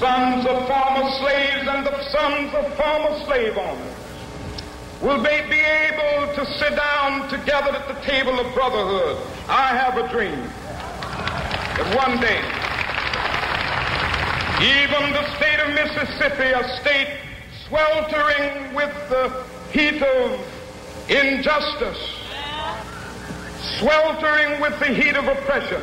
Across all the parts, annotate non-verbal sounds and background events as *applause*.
sons of former slaves and the sons of former slave owners will they be able to sit down together at the table of brotherhood. I have a dream that one day, even the state of Mississippi, a state sweltering with the heat of injustice, sweltering with the heat of oppression,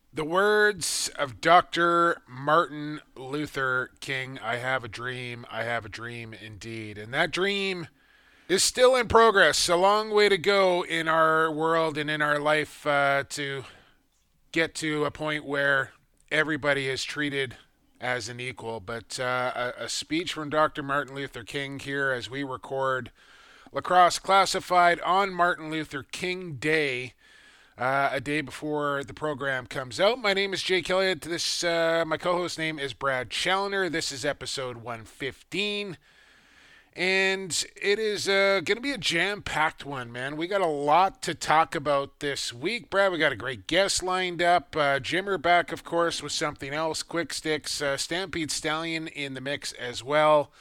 The words of Dr. Martin Luther King I have a dream, I have a dream indeed. And that dream is still in progress. A long way to go in our world and in our life uh, to get to a point where everybody is treated as an equal. But uh, a, a speech from Dr. Martin Luther King here as we record Lacrosse Classified on Martin Luther King Day uh, a day before the program comes out. My name is Jake Elliott. This uh, my co-host name is Brad Challoner. This is episode 115, and it is uh, going to be a jam-packed one, man. We got a lot to talk about this week, Brad. We got a great guest lined up. Uh, Jimmer back, of course, with something else. Quick sticks, uh, Stampede Stallion in the mix as well.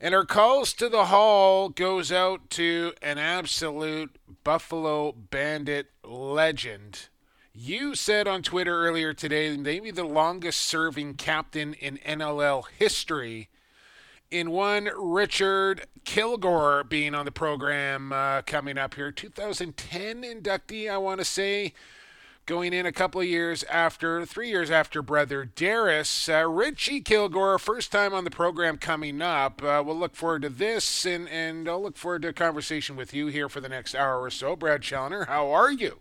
And our calls to the hall goes out to an absolute Buffalo Bandit legend. You said on Twitter earlier today, maybe the longest serving captain in NLL history, in one Richard Kilgour being on the program uh, coming up here. 2010 inductee, I want to say going in a couple of years after, three years after brother Darris. Uh, Richie Kilgour, first time on the program coming up. Uh, we'll look forward to this, and, and I'll look forward to a conversation with you here for the next hour or so. Brad Challoner, how are you?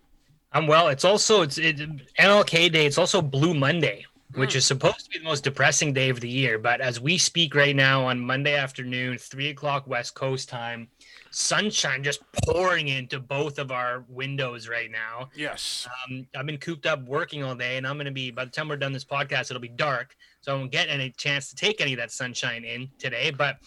I'm well. It's also it's it, NLK Day. It's also Blue Monday, which is supposed to be the most depressing day of the year. But as we speak right now on Monday afternoon, three o'clock West Coast time, sunshine just pouring into both of our windows right now. Yes. Um, I've been cooped up working all day, and I'm going to be by the time we're done this podcast, it'll be dark, so I won't get any chance to take any of that sunshine in today. But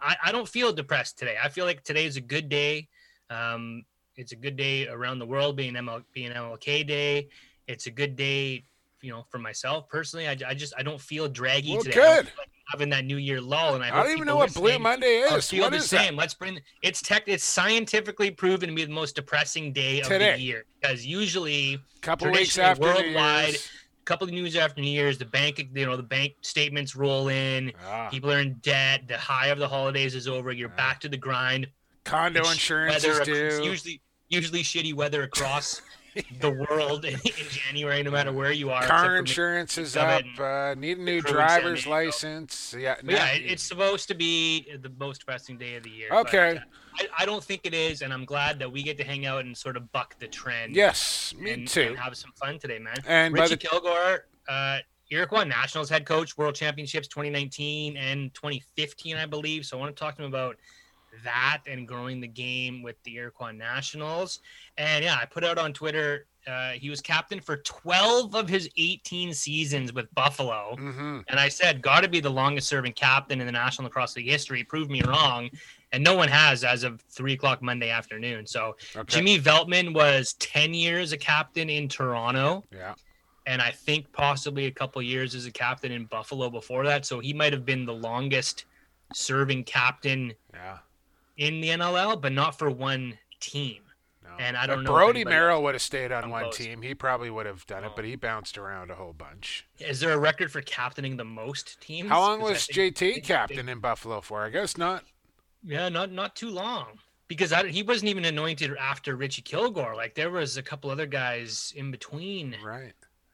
I, I don't feel depressed today. I feel like today is a good day. Um, it's a good day around the world, being ML, being MLK Day. It's a good day, you know, for myself personally. I, I just I don't feel draggy Well, today. Good. like having that New Year lull, and I, I don't even know what Blue Monday is. feel What the is that? Let's bring it's tech. It's scientifically proven to be the most depressing day of Today. the year because usually Couple weeks after New worldwide, couple of news after New Year's, the bank, you know, the bank statements roll in. Ah, People are in debt. The high of the holidays is over. You're Ah. back to the grind. condo It's insurance is ac- due. Usually, usually shitty weather across *laughs* the world in, in January, no matter where you are. Car insurance is up. Uh, need a new crew in San driver's license. Yeah. But yeah, it- it's supposed to be the most depressing day of the year. but, Okay. uh, I, I don't think it is, and I'm glad that we get to hang out and sort of buck the trend. yes, me and, too. and have some fun today, man. And Richie the Kilgour, uh, Iroquois Nationals head coach, World Championships 2019 and 2015, I believe. So I want to talk to him about that and growing the game with the Iroquois Nationals. And yeah, I put out on Twitter uh, he was captain for 12 of his 18 seasons with Buffalo. Mm-hmm. And I said, got to be the longest serving captain in the National Lacrosse League history. Prove me wrong. And no one has as of three o'clock Monday afternoon. So Okay. Jimmy Veltman was 10 years a captain in Toronto. Yeah. And I think possibly a couple years as a captain in Buffalo before that. So he might have been the longest serving captain Yeah. In the NLL, but not for one team. No. And I don't know Brody Merrill would have stayed on come one close. team. He probably would have done it, Oh. but he bounced around a whole bunch. Is there a record for captaining the most teams? How long was think- JT captain in Buffalo for? I guess not. Yeah, not not too long. Because I, he wasn't even anointed after Richie Kilgour. Like there was a couple other guys in between Right.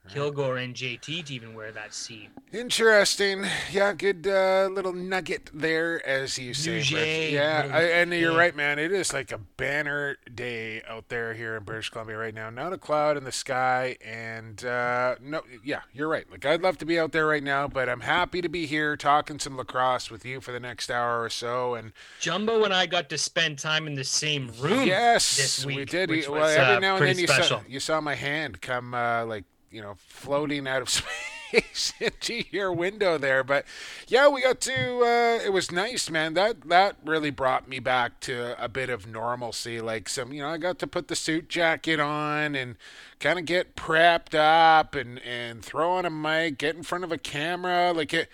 Kilgour and JT to even wear that C. Interesting. Yeah, good uh, little nugget there, as you say. Yeah. I, and you're Yeah. right, man. It is like a banner day out there here in British Columbia right now. Not a cloud in the sky, and uh, no, yeah, you're right. Like I'd love to be out there right now, but I'm happy to be here talking some lacrosse with you for the next hour or so. And Jumbo and I got to spend time in the same room. yes, this week, we did. which well, was, every uh, now and then you saw special. you saw my hand come uh, like you know floating out of *laughs* space into your window there. But yeah, we got to. Uh, it was nice, man. That that really brought me back to a bit of normalcy. Like some, you know, I got to put the suit jacket on and kind of get prepped up and and throw on a mic, get in front of a camera, like it.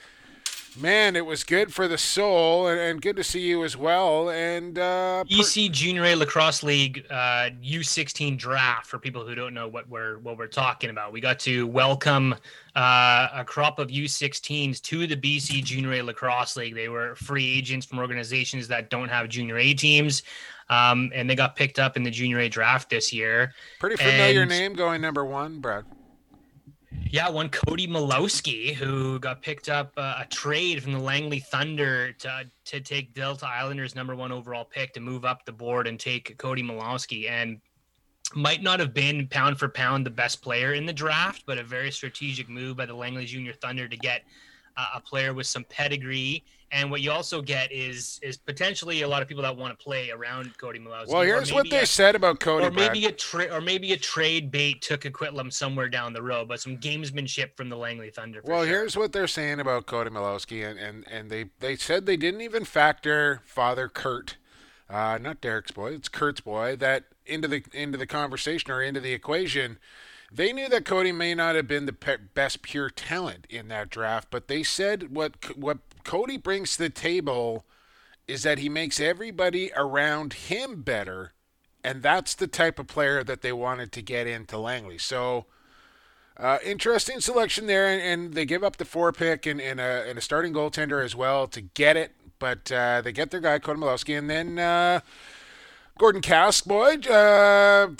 Man, it was good for the soul, and, and good to see you as well. And uh, per- BC Junior A Lacrosse League uh, U16 draft for people who don't know what we're what we're talking about. We got to welcome uh, a crop of U16s to the BC Junior A Lacrosse League. They were free agents from organizations that don't have Junior A teams, um, and they got picked up in the Junior A draft this year. pretty familiar and- name going number one, Brad. Yeah, one Cody Malawsky, who got picked up uh, a trade from the Langley Thunder to, to take Delta Islanders' number one overall pick to move up the board and take Cody Malawsky. And might not have been pound for pound the best player in the draft, but a very strategic move by the Langley Junior Thunder to get uh, a player with some pedigree. And what you also get is is potentially a lot of people that want to play around Cody Malawsky. Well, here's what they a- said about Cody. or maybe Brad. a tra- or maybe a trade bait to Coquitlam somewhere down the road, but some gamesmanship from the Langley Thunder. Well, sure. here's what they're saying about Cody Malawsky, and, and, and they, they said they didn't even factor Father Kurt, uh, not Derek's boy, it's Kurt's boy, that into the into the conversation or into the equation. They knew that Cody may not have been the pe- best pure talent in that draft, but they said what what Cody brings to the table is that he makes everybody around him better, and that's the type of player that they wanted to get into Langley. So. Uh, interesting selection there, and, and they give up the four pick and, and, a, and a starting goaltender as well to get it. But uh, they get their guy, Cody Malawsky, and then uh, Gordon Kask, boy. Uh,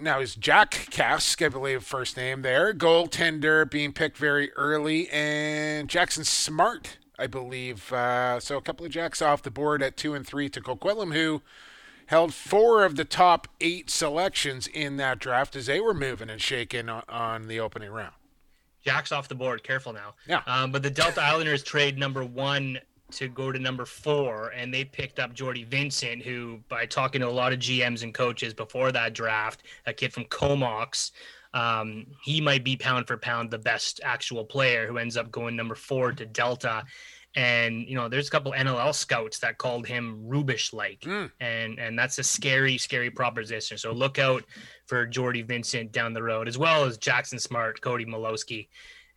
now he's Jack Kask, I believe, first name there. Goaltender being picked very early, and Jackson Smart, I believe. Uh, so a couple of Jacks off the board at two and three to Coquitlam, who held four of the top eight selections in that draft as they were moving and shaking on, on the opening round. Jack's off the board. Careful now. Yeah. Um, but the Delta Islanders *laughs* trade number one to go to number four, and they picked up Jordy Vincent, who, by talking to a lot of GMs and coaches before that draft, a kid from Comox, um, he might be pound for pound the best actual player who ends up going number four to Delta. And you know, there's a couple NLL scouts that called him Rubish like, Mm. and and that's a scary, scary proposition. So look out for Jordy Vincent down the road, as well as Jackson Smart, Cody Malawsky,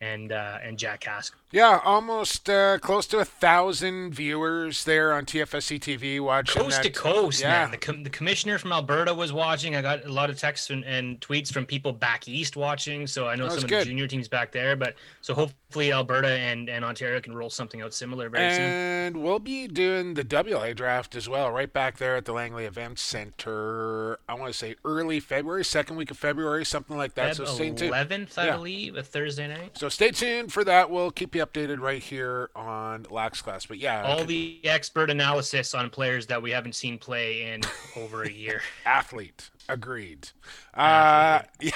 and uh, and Jack Kask. Yeah, almost uh, close to a thousand viewers there on TFSC TV watching Coast to coast, yeah. man. The, com- the commissioner from Alberta was watching. I got a lot of texts and, and tweets from people back east watching. So I know That some of good. the junior teams back there. But so hopefully Alberta and, and Ontario can roll something out similar very soon. And we'll be doing the WLA draft as well, right back there at the Langley Event Center. I want to say early February, second week of February, something like that. so stay tuned. 11th, I Yeah. believe, a Thursday night. So stay tuned for that. We'll keep you updated right here on Lax Class. But yeah, All the expert analysis on players that we haven't seen play in over a year. *laughs* athlete agreed. Uh, *laughs* yeah.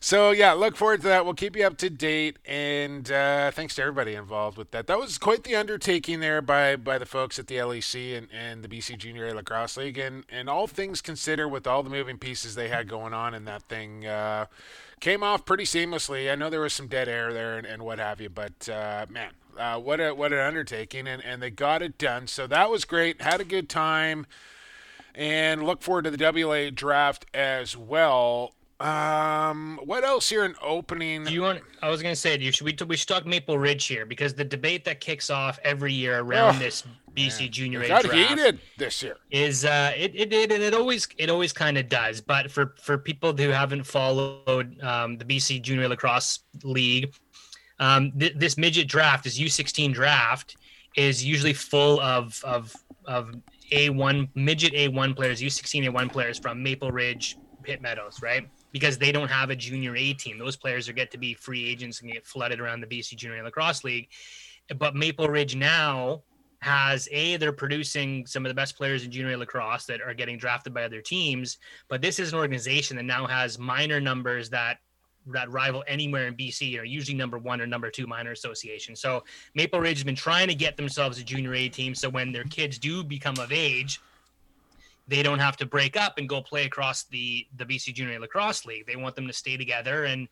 So yeah, look forward to that. We'll keep you up to date, and uh, thanks to everybody involved with that. That was quite the undertaking there by by the folks at the LEC and, and the BC Junior A Lacrosse League, and and all things considered, with all the moving pieces they had going on in that thing. Uh, came off pretty seamlessly. I know there was some dead air there and, and what have you, but uh, man, uh, what a what an undertaking, and, and they got it done. So that was great. Had a good time, and look forward to the WA draft as well. Um, what else here in opening? Do you want? I was gonna say, do you should we we should talk Maple Ridge here because the debate that kicks off every year around Oh, this BC Man, Junior A draft heated this year. is uh it, it did and it always it always kind of does but for for people who haven't followed um, the bc junior lacrosse league um, th- this midget draft is u16 draft is usually full of of of a1 midget a1 players u16 a1 players from maple ridge pit meadows right because they don't have a junior a team those players are get to be free agents and get flooded around the bc junior lacrosse league but maple ridge now has a they're producing some of the best players in junior lacrosse that are getting drafted by other teams but this is an organization that now has minor numbers that that rival anywhere in BC are usually number one or number two minor association. So Maple Ridge has been trying to get themselves a junior A team. So when their kids do become of age, they don't have to break up and go play across the the BC Junior Lacrosse League. They want them to stay together and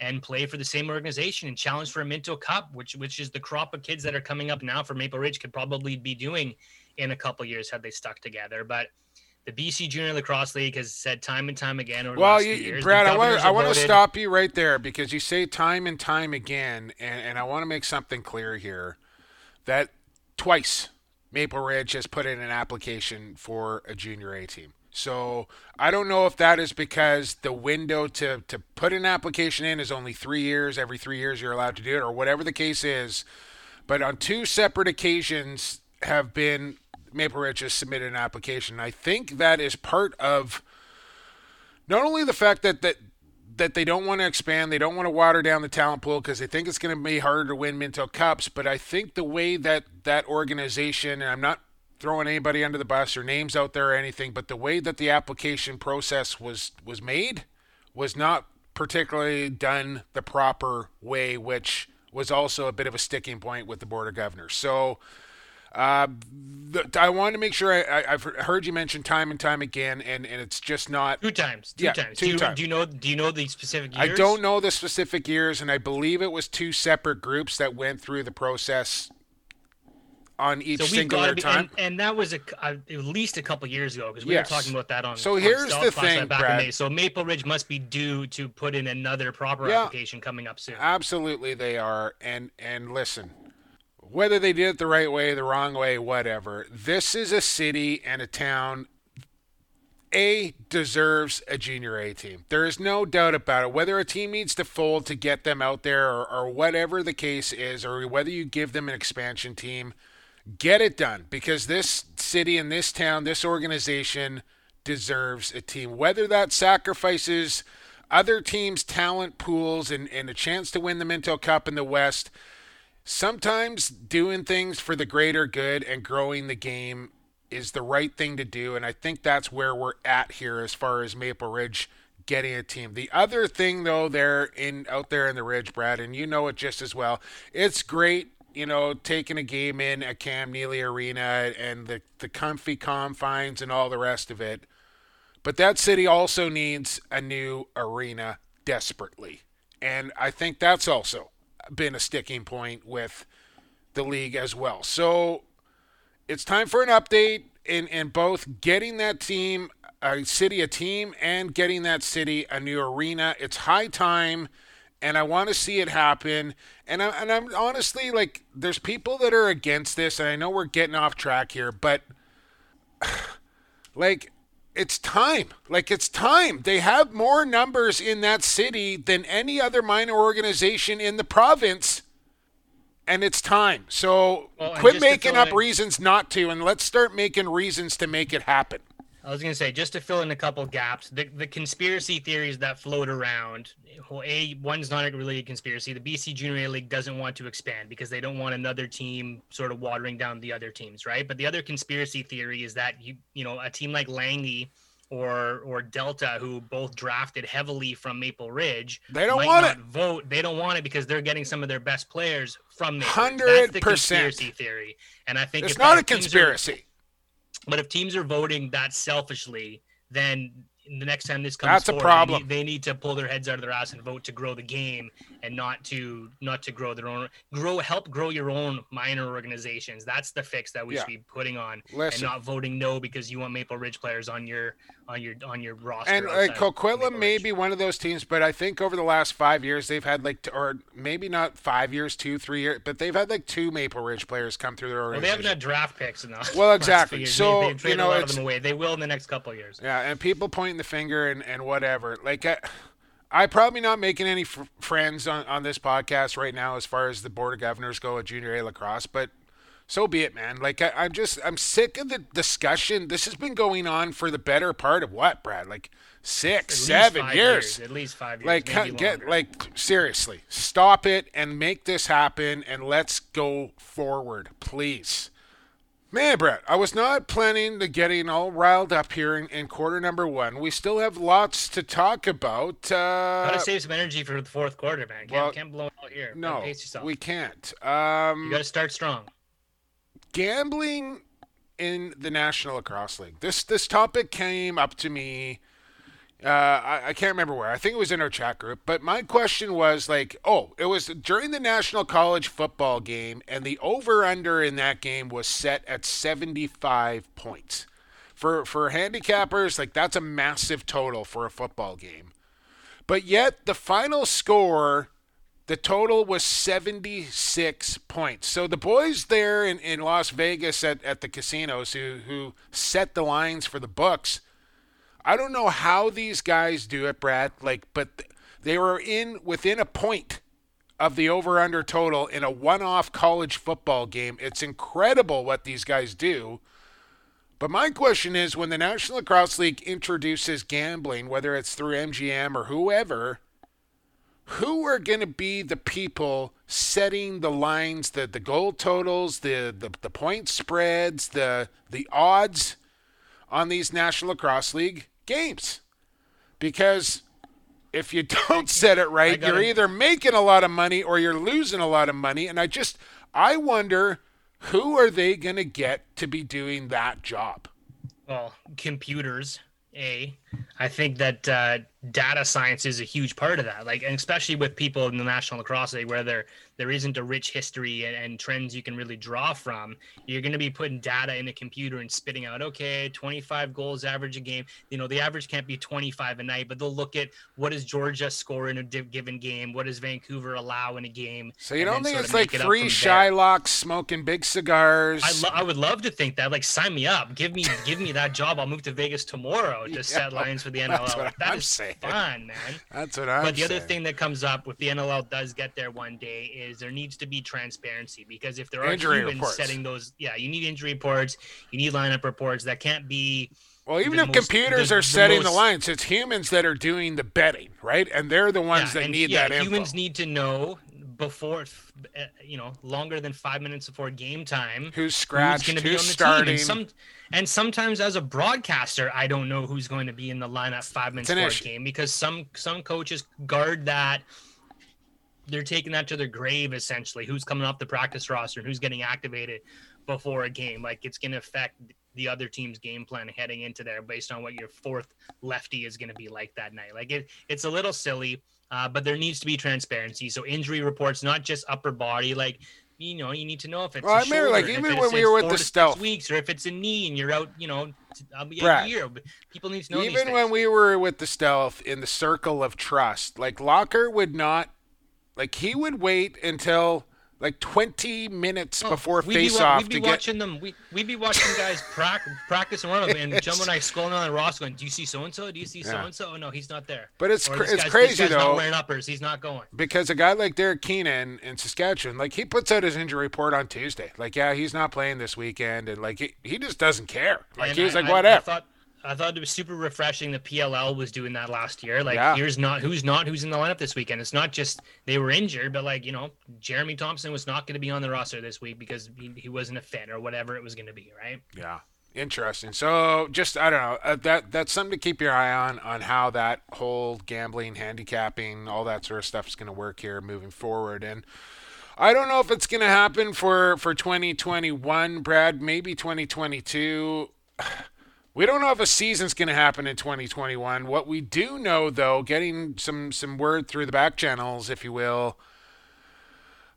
and play for the same organization and challenge for a Minto Cup, which which is the crop of kids that are coming up now for Maple Ridge could probably be doing in a couple years had they stuck together. But the BC Junior Lacrosse League has said time and time again over the Well, last you, years. the Brad, I want I want to stop you right there because you say time and time again, and, and I want to make something clear here that twice Maple Ridge has put in an application for a junior A team. So I don't know if that is because the window to, to put an application in is only three years. Every three years you're allowed to do it, or whatever the case is. But on two separate occasions have been Maple Ridge has submitted an application. I think that is part of not only the fact that that that they don't want to expand, they don't want to water down the talent pool because they think it's going to be harder to win Minto Cups. But I think the way that that organization, and I'm not throwing anybody under the bus or names out there or anything, but the way that the application process was was made was not particularly done the proper way, which was also a bit of a sticking point with the board of governors. So. Uh, the, I wanted to make sure I, I, I've heard you mention time and time again, and, and it's just not Two times. Two Yeah, times. two do, you, times. do you know? Do you know the specific years? I don't know the specific years, and I believe it was two separate groups that went through the process on each So singular be, time. and, and that was a, a, at least a couple years ago because we Yes. were talking about that on. So on here's the thing, back Brad. in May. So Maple Ridge must be due to put in another proper Yeah. application coming up soon. Absolutely, they are. And and listen, whether they did it the right way, the wrong way, whatever. This is a city and a town. A deserves a junior A team. There is no doubt about it. Whether a team needs to fold to get them out there or, or whatever the case is, or whether you give them an expansion team, get it done because this city and this town, this organization deserves a team. Whether that sacrifices other teams' talent pools and, and a chance to win the Minto Cup in the West, sometimes doing things for the greater good and growing the game is the right thing to do. And I think that's where we're at here as far as Maple Ridge getting a team. The other thing though, there in out there in the Ridge, Brad, and you know it just as well. It's great, you know, taking a game in at Cam Neely Arena and the the comfy confines and all the rest of it. But that city also needs a new arena desperately. And I think that's also been a sticking point with the league as well. So it's time for an update in, in both getting that team, a city a team, and getting that city a new arena. It's high time, and I want to see it happen. And, I, and I'm honestly like, there's people that are against this, and I know we're getting off track here, but *sighs* like, it's time. Like, it's time. They have more numbers in that city than any other minor organization in the province and it's time. So Well, quit making up in- reasons not to, and let's start making reasons to make it happen. I was gonna say just to fill in a couple gaps, the the conspiracy theories that float around. Well, a one's not really a conspiracy. The BC Junior A League doesn't want to expand because they don't want another team sort of watering down the other teams, right? But the other conspiracy theory is that you you know a team like Langley or or Delta, who both drafted heavily from Maple Ridge, They don't want it. Vote. They don't want it because they're getting some of their best players from Maple the 100%. conspiracy theory, and I think It's not a teams are- conspiracy. But if teams are voting that selfishly, then the next time this comes That's a problem. They need, they need to pull their heads out of their ass and vote to grow the game and not to not to grow their own grow help grow your own minor organizations. That's the fix that we Yeah. should be putting on and not voting no because you want Maple Ridge players on your on your on your roster. And uh, of Coquitlam may be one of those teams, but I think over the last five years they've had like, or maybe not five years, two, three years, but they've had like two Maple Ridge players come through their Well, they haven't had draft picks enough. Well, *laughs* exactly. So, they, you know, a lot of it's- them away. They will in the next couple of years. Yeah, and people pointing the finger and, and whatever. Like, I, I'm probably not making any f- friends on, on this podcast right now as far as the board of governors go at junior A lacrosse, but so be it, man. Like, I, I'm just I'm sick of the discussion. This has been going on for the better part of what, Brad? Like six, seven five years. At least five years. Like, *laughs* get like seriously, stop it and make this happen, and let's go forward, please. Man, Brett, I was not planning to getting all riled up here in, in quarter number one. We still have lots to talk about. Uh, Gotta save some energy for the fourth quarter, man. Can't, well, can't blow it out here. No, pace yourself. we can't. Um, you gotta start strong. gambling in the National Lacrosse League. This this topic came up to me. Uh, I, I can't remember where. I think it was in our chat group. But my question was like, oh, it was during the National College Football game, and the over under in that game was set at seventy five points. For for handicappers, like that's a massive total for a football game. But yet the final score the total was 76 points. So the boys there in, in Las Vegas at, at the casinos who, who set the lines for the books, I don't know how these guys do it, Brad. Like, but they were in within a point of the over under total in a one off college football game. It's incredible what these guys do. But my question is when the National Lacrosse League introduces gambling, whether it's through MGM or whoever, who are going to be the people setting the lines, the, the goal totals, the, the, the point spreads, the, the odds on these National Lacrosse League games? Because if you *laughs* don't set it right, you're either making a lot of money or you're losing a lot of money. And I just, I wonder who are they going to get to be doing that job? Well, computers. A, I think that uh, data science is a huge part of that. Like, and especially with people in the National Lacrosse League, where there there isn't a rich history and, and trends you can really draw from. You're going to be putting data in a computer and spitting out, okay, 25 goals average a game. You know, the average can't be 25 a night, but they'll look at what does Georgia score in a given game, what does Vancouver allow in a game. So you don't think it's like it three. Shylocks smoking big cigars? I, lo- I would love to think that. Like, sign me up. Give me, give me that job. I'll move to Vegas tomorrow to *laughs* set lines for the NLL. that's what that I'm is saying. Fun, man. *laughs* That's what I'm but the other thing that comes up if the NLL does get there one day is there needs to be transparency because if there are Injury humans reports. setting those, yeah, you need injury reports, you need lineup reports. That can't be. Well, even if most- computers the- are the setting the most- lines, it's humans that are doing the betting, right? And they're the ones yeah, that and need yeah, that info. humans need to know before, uh, you know, longer than five minutes before game time. who's scratched, who's, team. starting. And, some, and sometimes as a broadcaster, I don't know who's going to be in the lineup five minutes before a game because some some coaches guard that. They're taking that to their grave essentially. Who's coming off the practice roster and who's getting activated before a game? Like it's going to affect the other team's game plan heading into there based on what your fourth lefty is going to be like that night. Like it, it's a little silly, uh, but there needs to be transparency. So injury reports, not just upper body, like you know, you need to know if it's. Well, I remember, like, shoulder, even when we were with the stealth. weeks, or if it's a knee and you're out, you know, Brad, year. People need to know. even when we were with the stealth in the circle of trust, like Locker would not, like he would wait until like 20 minutes Oh, before face off we'd be to get. watching them. We, we'd be watching guys *laughs* prac- practice and run, and Jumbo and I scrolling on the roster going, "Do you see so and so? Do you see so and so? Oh no, he's not there." But it's this it's guy's- crazy, though. Not wearing uppers, he's not going. because a guy like Derek Keenan in Saskatchewan, like he puts out his injury report on Tuesday. Like, yeah, he's not playing this weekend, and like he, he just doesn't care. Like And he's I- like, I- whatever. I thought I thought it was super refreshing. The PLL was doing that last year. Like, Yeah. here's not who's not who's in the lineup this weekend. It's not just they were injured, but like you know, Jeremy Thompson was not going to be on the roster this week because he, he wasn't a fit or whatever it was going to be, right? Yeah. Interesting. So just I don't know uh, that that's something to keep your eye on on how that whole gambling, handicapping, all that sort of stuff is going to work here moving forward. And I don't know if it's going to happen for for 2021, Brad. Maybe 2022. We don't know if a season's going to happen in 2021. What we do know, though, getting some some word through the back channels, if you will.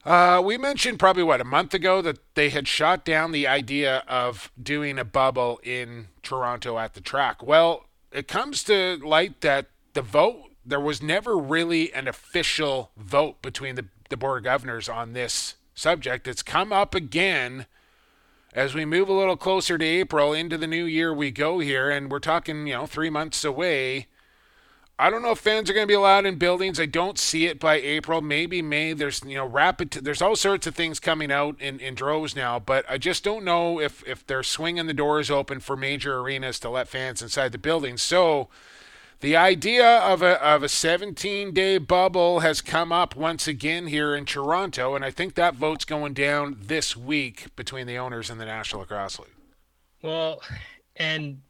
Uh, we mentioned probably what a month ago that they had shot down the idea of doing a bubble in Toronto at the track. Well, it comes to light that the vote there was never really an official vote between the the board of governors on this subject. It's come up again as we move a little closer to April into the new year we go here and we're talking, you know, 3 months away. I don't know if fans are going to be allowed in buildings. I don't see it by April, maybe May. There's, you know, rapid there's all sorts of things coming out in in droves now, but I just don't know if if they're swinging the doors open for major arenas to let fans inside the buildings. So, the idea of a of a 17 day bubble has come up once again here in Toronto, and I think that vote's going down this week between the owners and the National Lacrosse League. Well, and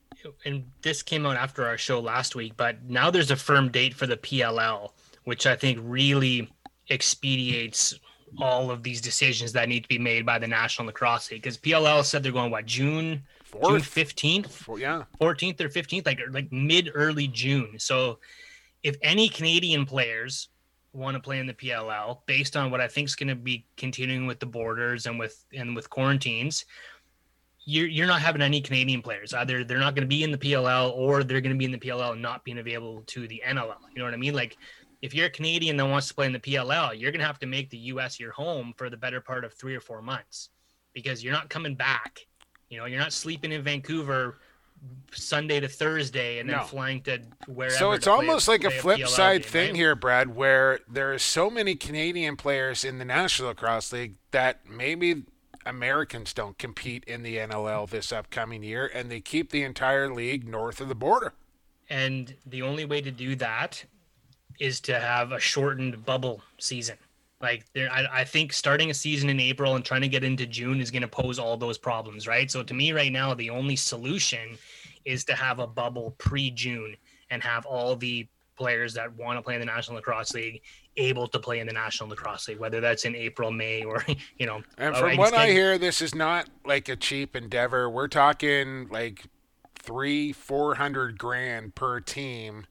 and this came out after our show last week, but now there's a firm date for the PLL, which I think really expedites all of these decisions that need to be made by the National Lacrosse League. Because PLL said they're going what June. June fifteenth, yeah, fourteenth or fifteenth, like er, like mid early June. So, if any Canadian players want to play in the PLL, based on what I think is going to be continuing with the borders and with and with quarantines, you're you're not having any Canadian players. Either they're not going to be in the PLL or they're going to be in the PLL and not being available to the NLL. You know what I mean? Like if you're a Canadian that wants to play in the PLL, you're going to have to make the US your home for the better part of 3 or 4 months because you're not coming back you know, you're not sleeping in Vancouver Sunday to Thursday and then no. flying to wherever. So it's almost like a flip side game, thing right? here, Brad, where there are so many Canadian players in the National Lacrosse League that maybe Americans don't compete in the NLL this upcoming year, and they keep the entire league north of the border. And the only way to do that is to have a shortened bubble season. Like there, I, I think starting a season in April and trying to get into June is going to pose all those problems, right? So to me, right now, the only solution is to have a bubble pre-June and have all the players that want to play in the National Lacrosse League able to play in the National Lacrosse League, whether that's in April, May, *laughs* or you know. And from I what I hear, this is not like a cheap endeavor. We're talking like three, four hundred grand per team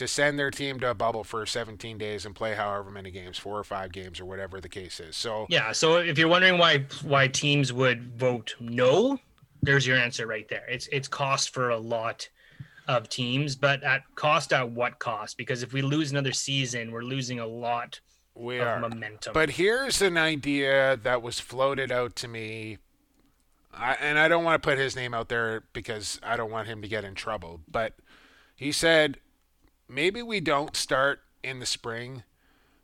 to send their team to a bubble for 17 days and play however many games, four or five games or whatever the case is. So yeah, so if you're wondering why why teams would vote no, there's your answer right there. It's it's cost for a lot of teams, but at cost at what cost? Because if we lose another season, we're losing a lot we of are. momentum. But here's an idea that was floated out to me. I, and I don't want to put his name out there because I don't want him to get in trouble. But he said maybe we don't start in the spring,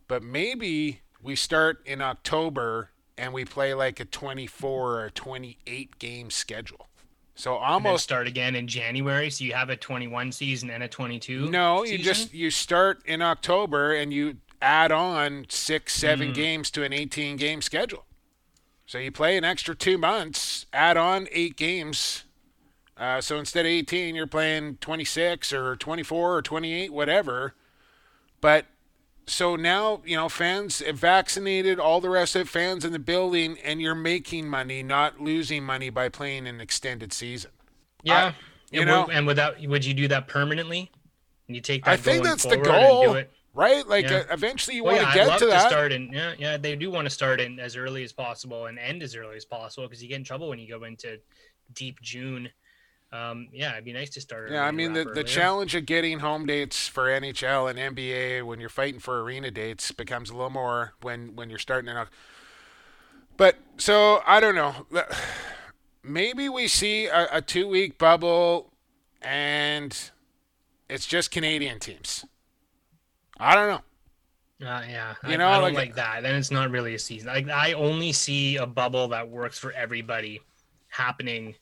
but maybe we start in October and we play like a 24 or 28 game schedule. So almost start again in January. So you have a 21 season and a 22. No, season? you just you start in October and you add on six, seven mm. games to an 18 game schedule. So you play an extra two months, add on eight games uh, so instead of 18, you're playing 26 or 24 or 28, whatever. But so now, you know, fans have vaccinated, all the rest of fans in the building, and you're making money, not losing money by playing an extended season. Yeah. I, you and know, and without, would you do that permanently? And you take that I think that's the goal. Right, like yeah. uh, eventually you well, want yeah, to get to that. To start in, yeah, yeah, they do want to start in as early as possible and end as early as possible because you get in trouble when you go into deep June um, yeah, it'd be nice to start. Yeah, I mean the, the challenge of getting home dates for NHL and NBA when you're fighting for arena dates becomes a little more when when you're starting to. But so I don't know. Maybe we see a, a two week bubble, and it's just Canadian teams. I don't know. Uh, yeah, you I, know, I don't like, like that. Then it's not really a season. Like I only see a bubble that works for everybody happening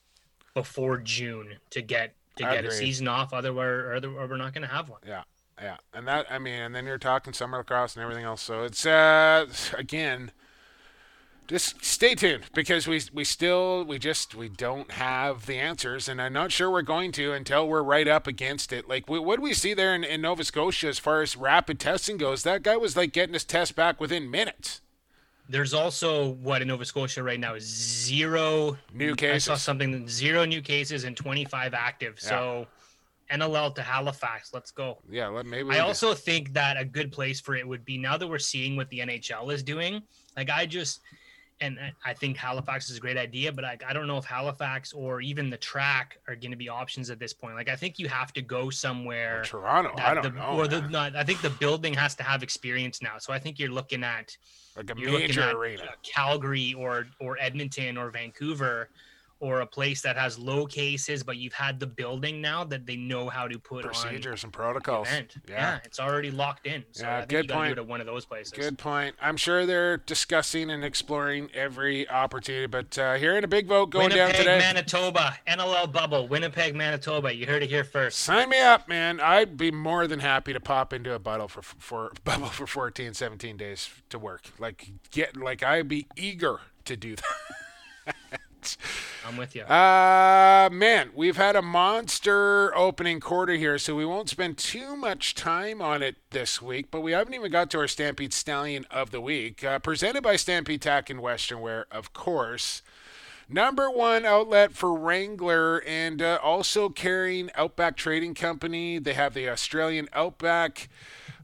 before June to get to get a season off. Otherwise, or, or we're not going to have one. Yeah, yeah, and that I mean, and then you're talking summer lacrosse and everything else. So it's uh again, just stay tuned because we we still we just we don't have the answers and i'm not sure we're going to until we're right up against it like we, what do we see there in, in nova scotia as far as rapid testing goes that guy was like getting his test back within minutes There's also what in Nova Scotia right now is zero New cases. I saw something zero new cases and 25 active. So NLL to Halifax, let's go. yeah let, maybe I also think that a good place for it would be now that we're seeing what the NHL is doing. Like I just, and I- think Halifax is a great idea, but I, I don't know if Halifax or even the track are going to be options at this point. Like I think you have to go somewhere. toronto i don't the, know Or the, not, I think the building has to have experience now. So I think you're looking at like a major at arena uh, Calgary or or Edmonton or Vancouver or a place that has low cases, but you've had the building now that they know how to put on procedures and protocols yeah. Yeah. it's already locked in. So Yeah, good point. it one of those places. Good point. I'm sure they're discussing and exploring every opportunity, but uh, hearing a big vote going Winnipeg, down today. Manitoba, NLL bubble, Winnipeg, Manitoba. You heard it here first. Sign me up, man. I'd be more than happy to pop into a bubble for, for *laughs* bubble for 14, 17 days to work. Like get like I'd be eager to do that. *laughs* I'm with you. Uh man, we've had a monster opening quarter here, so we won't spend too much time on it this week. But we haven't even got to our Stampede Stallion of the week, uh, presented by Stampede Tack and Western Wear, of course. Number one outlet for Wrangler and uh, also carrying Outback Trading Company. They have the Australian Outback,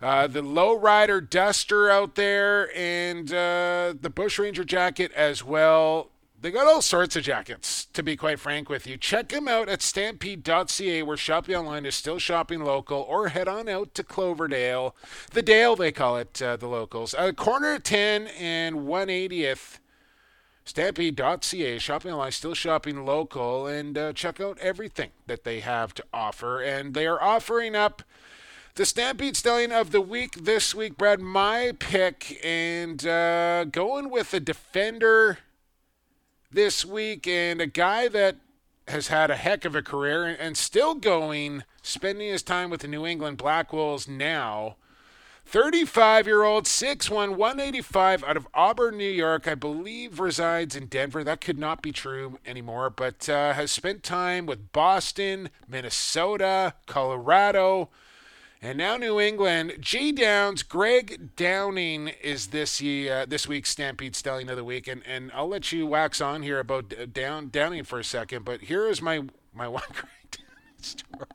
uh, the Lowrider Duster out there, and uh, the Bush Ranger jacket as well. They got all sorts of jackets, to be quite frank with you. Check them out at stampede.ca, where shopping online is still shopping local, or head on out to Cloverdale. The Dale, they call it, uh, the locals. Uh, corner 10 and 180th. Stampede.ca, shopping online, still shopping local, and uh, check out everything that they have to offer. And they are offering up the Stampede Stallion of the week this week, Brad. My pick, and uh, going with a defender this week, and a guy that has had a heck of a career and, still going, spending his time with the New England Black Wolves now. 35 year old, 6'1, 185 out of Auburn, New York. I believe resides in Denver. That could not be true anymore, but uh, has spent time with Boston, Minnesota, Colorado, and now New England. G Downs, Greg Downing is this uh, this week's Stampede Stallion of the Week, and, and I'll let you wax on here about Down Downing for a second. But here is my my *laughs* one Greg story.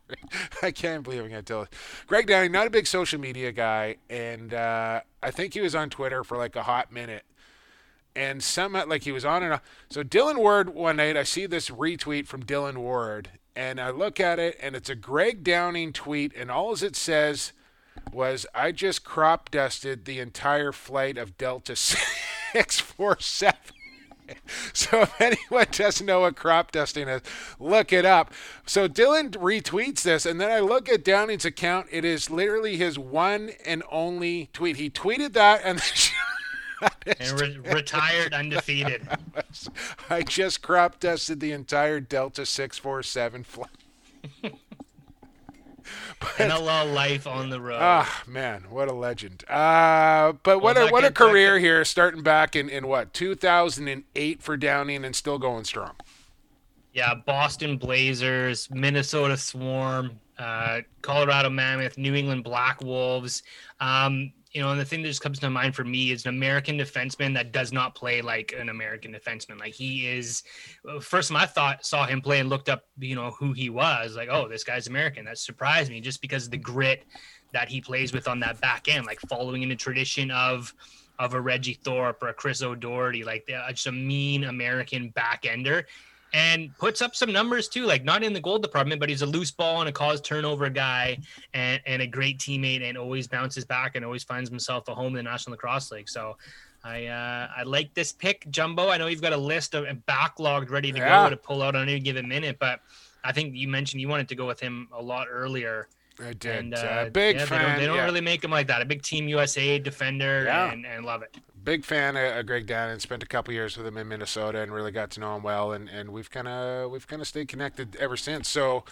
I can't believe I'm gonna tell it. Greg Downing, not a big social media guy, and uh, I think he was on Twitter for like a hot minute. And somehow, like he was on and off. So Dylan Ward one night, I see this retweet from Dylan Ward, and I look at it, and it's a Greg Downing tweet, and all it says was, "I just crop dusted the entire flight of Delta *laughs* six four seven. *laughs* So if anyone doesn't know what crop dusting is, look it up. So Dylan retweets this, and then I look at Downing's account. It is literally his one and only tweet. He tweeted that, and *laughs* and re- retired undefeated. *laughs* I just crop dusted the entire Delta 647 flight. *laughs* NLL life on the road. Ah, man, what a legend. Uh, but what Well, a what a back career here, starting back in, in what 2008 for Downing and still going strong. Yeah, Boston Blazers, Minnesota Swarm, uh, Colorado Mammoth, New England Black Wolves. Um, you know, and the thing that just comes to mind for me is an American defenseman that does not play like an American defenseman. Like he is. Uh, first time I thought saw him play and looked up, you know, who he was. Like, oh, this guy's American. That surprised me just because of the grit that he plays with on that back end, like following in the tradition of of a Reggie Thorpe or a Chris O'Doherty, like just a mean American back ender and puts up some numbers too, like not in the goal department, but he's a loose ball and a cause turnover guy and, and a great teammate and always bounces back and always finds himself a home in the National Lacrosse League. So I uh, I like this pick, Jumbo. I know you've got a list of backlogged ready to Yeah. go to pull out on any given minute, but I think you mentioned you wanted to go with him a lot earlier. I did. And uh, uh, big yeah, fan. They don't, they don't yeah. really make him like that. A big Team USA defender Yeah. and, and love it. big fan of, Greg Downing. Spent a couple years with him in Minnesota and really got to know him well. And, and we've kind of we've kind of stayed connected ever since. So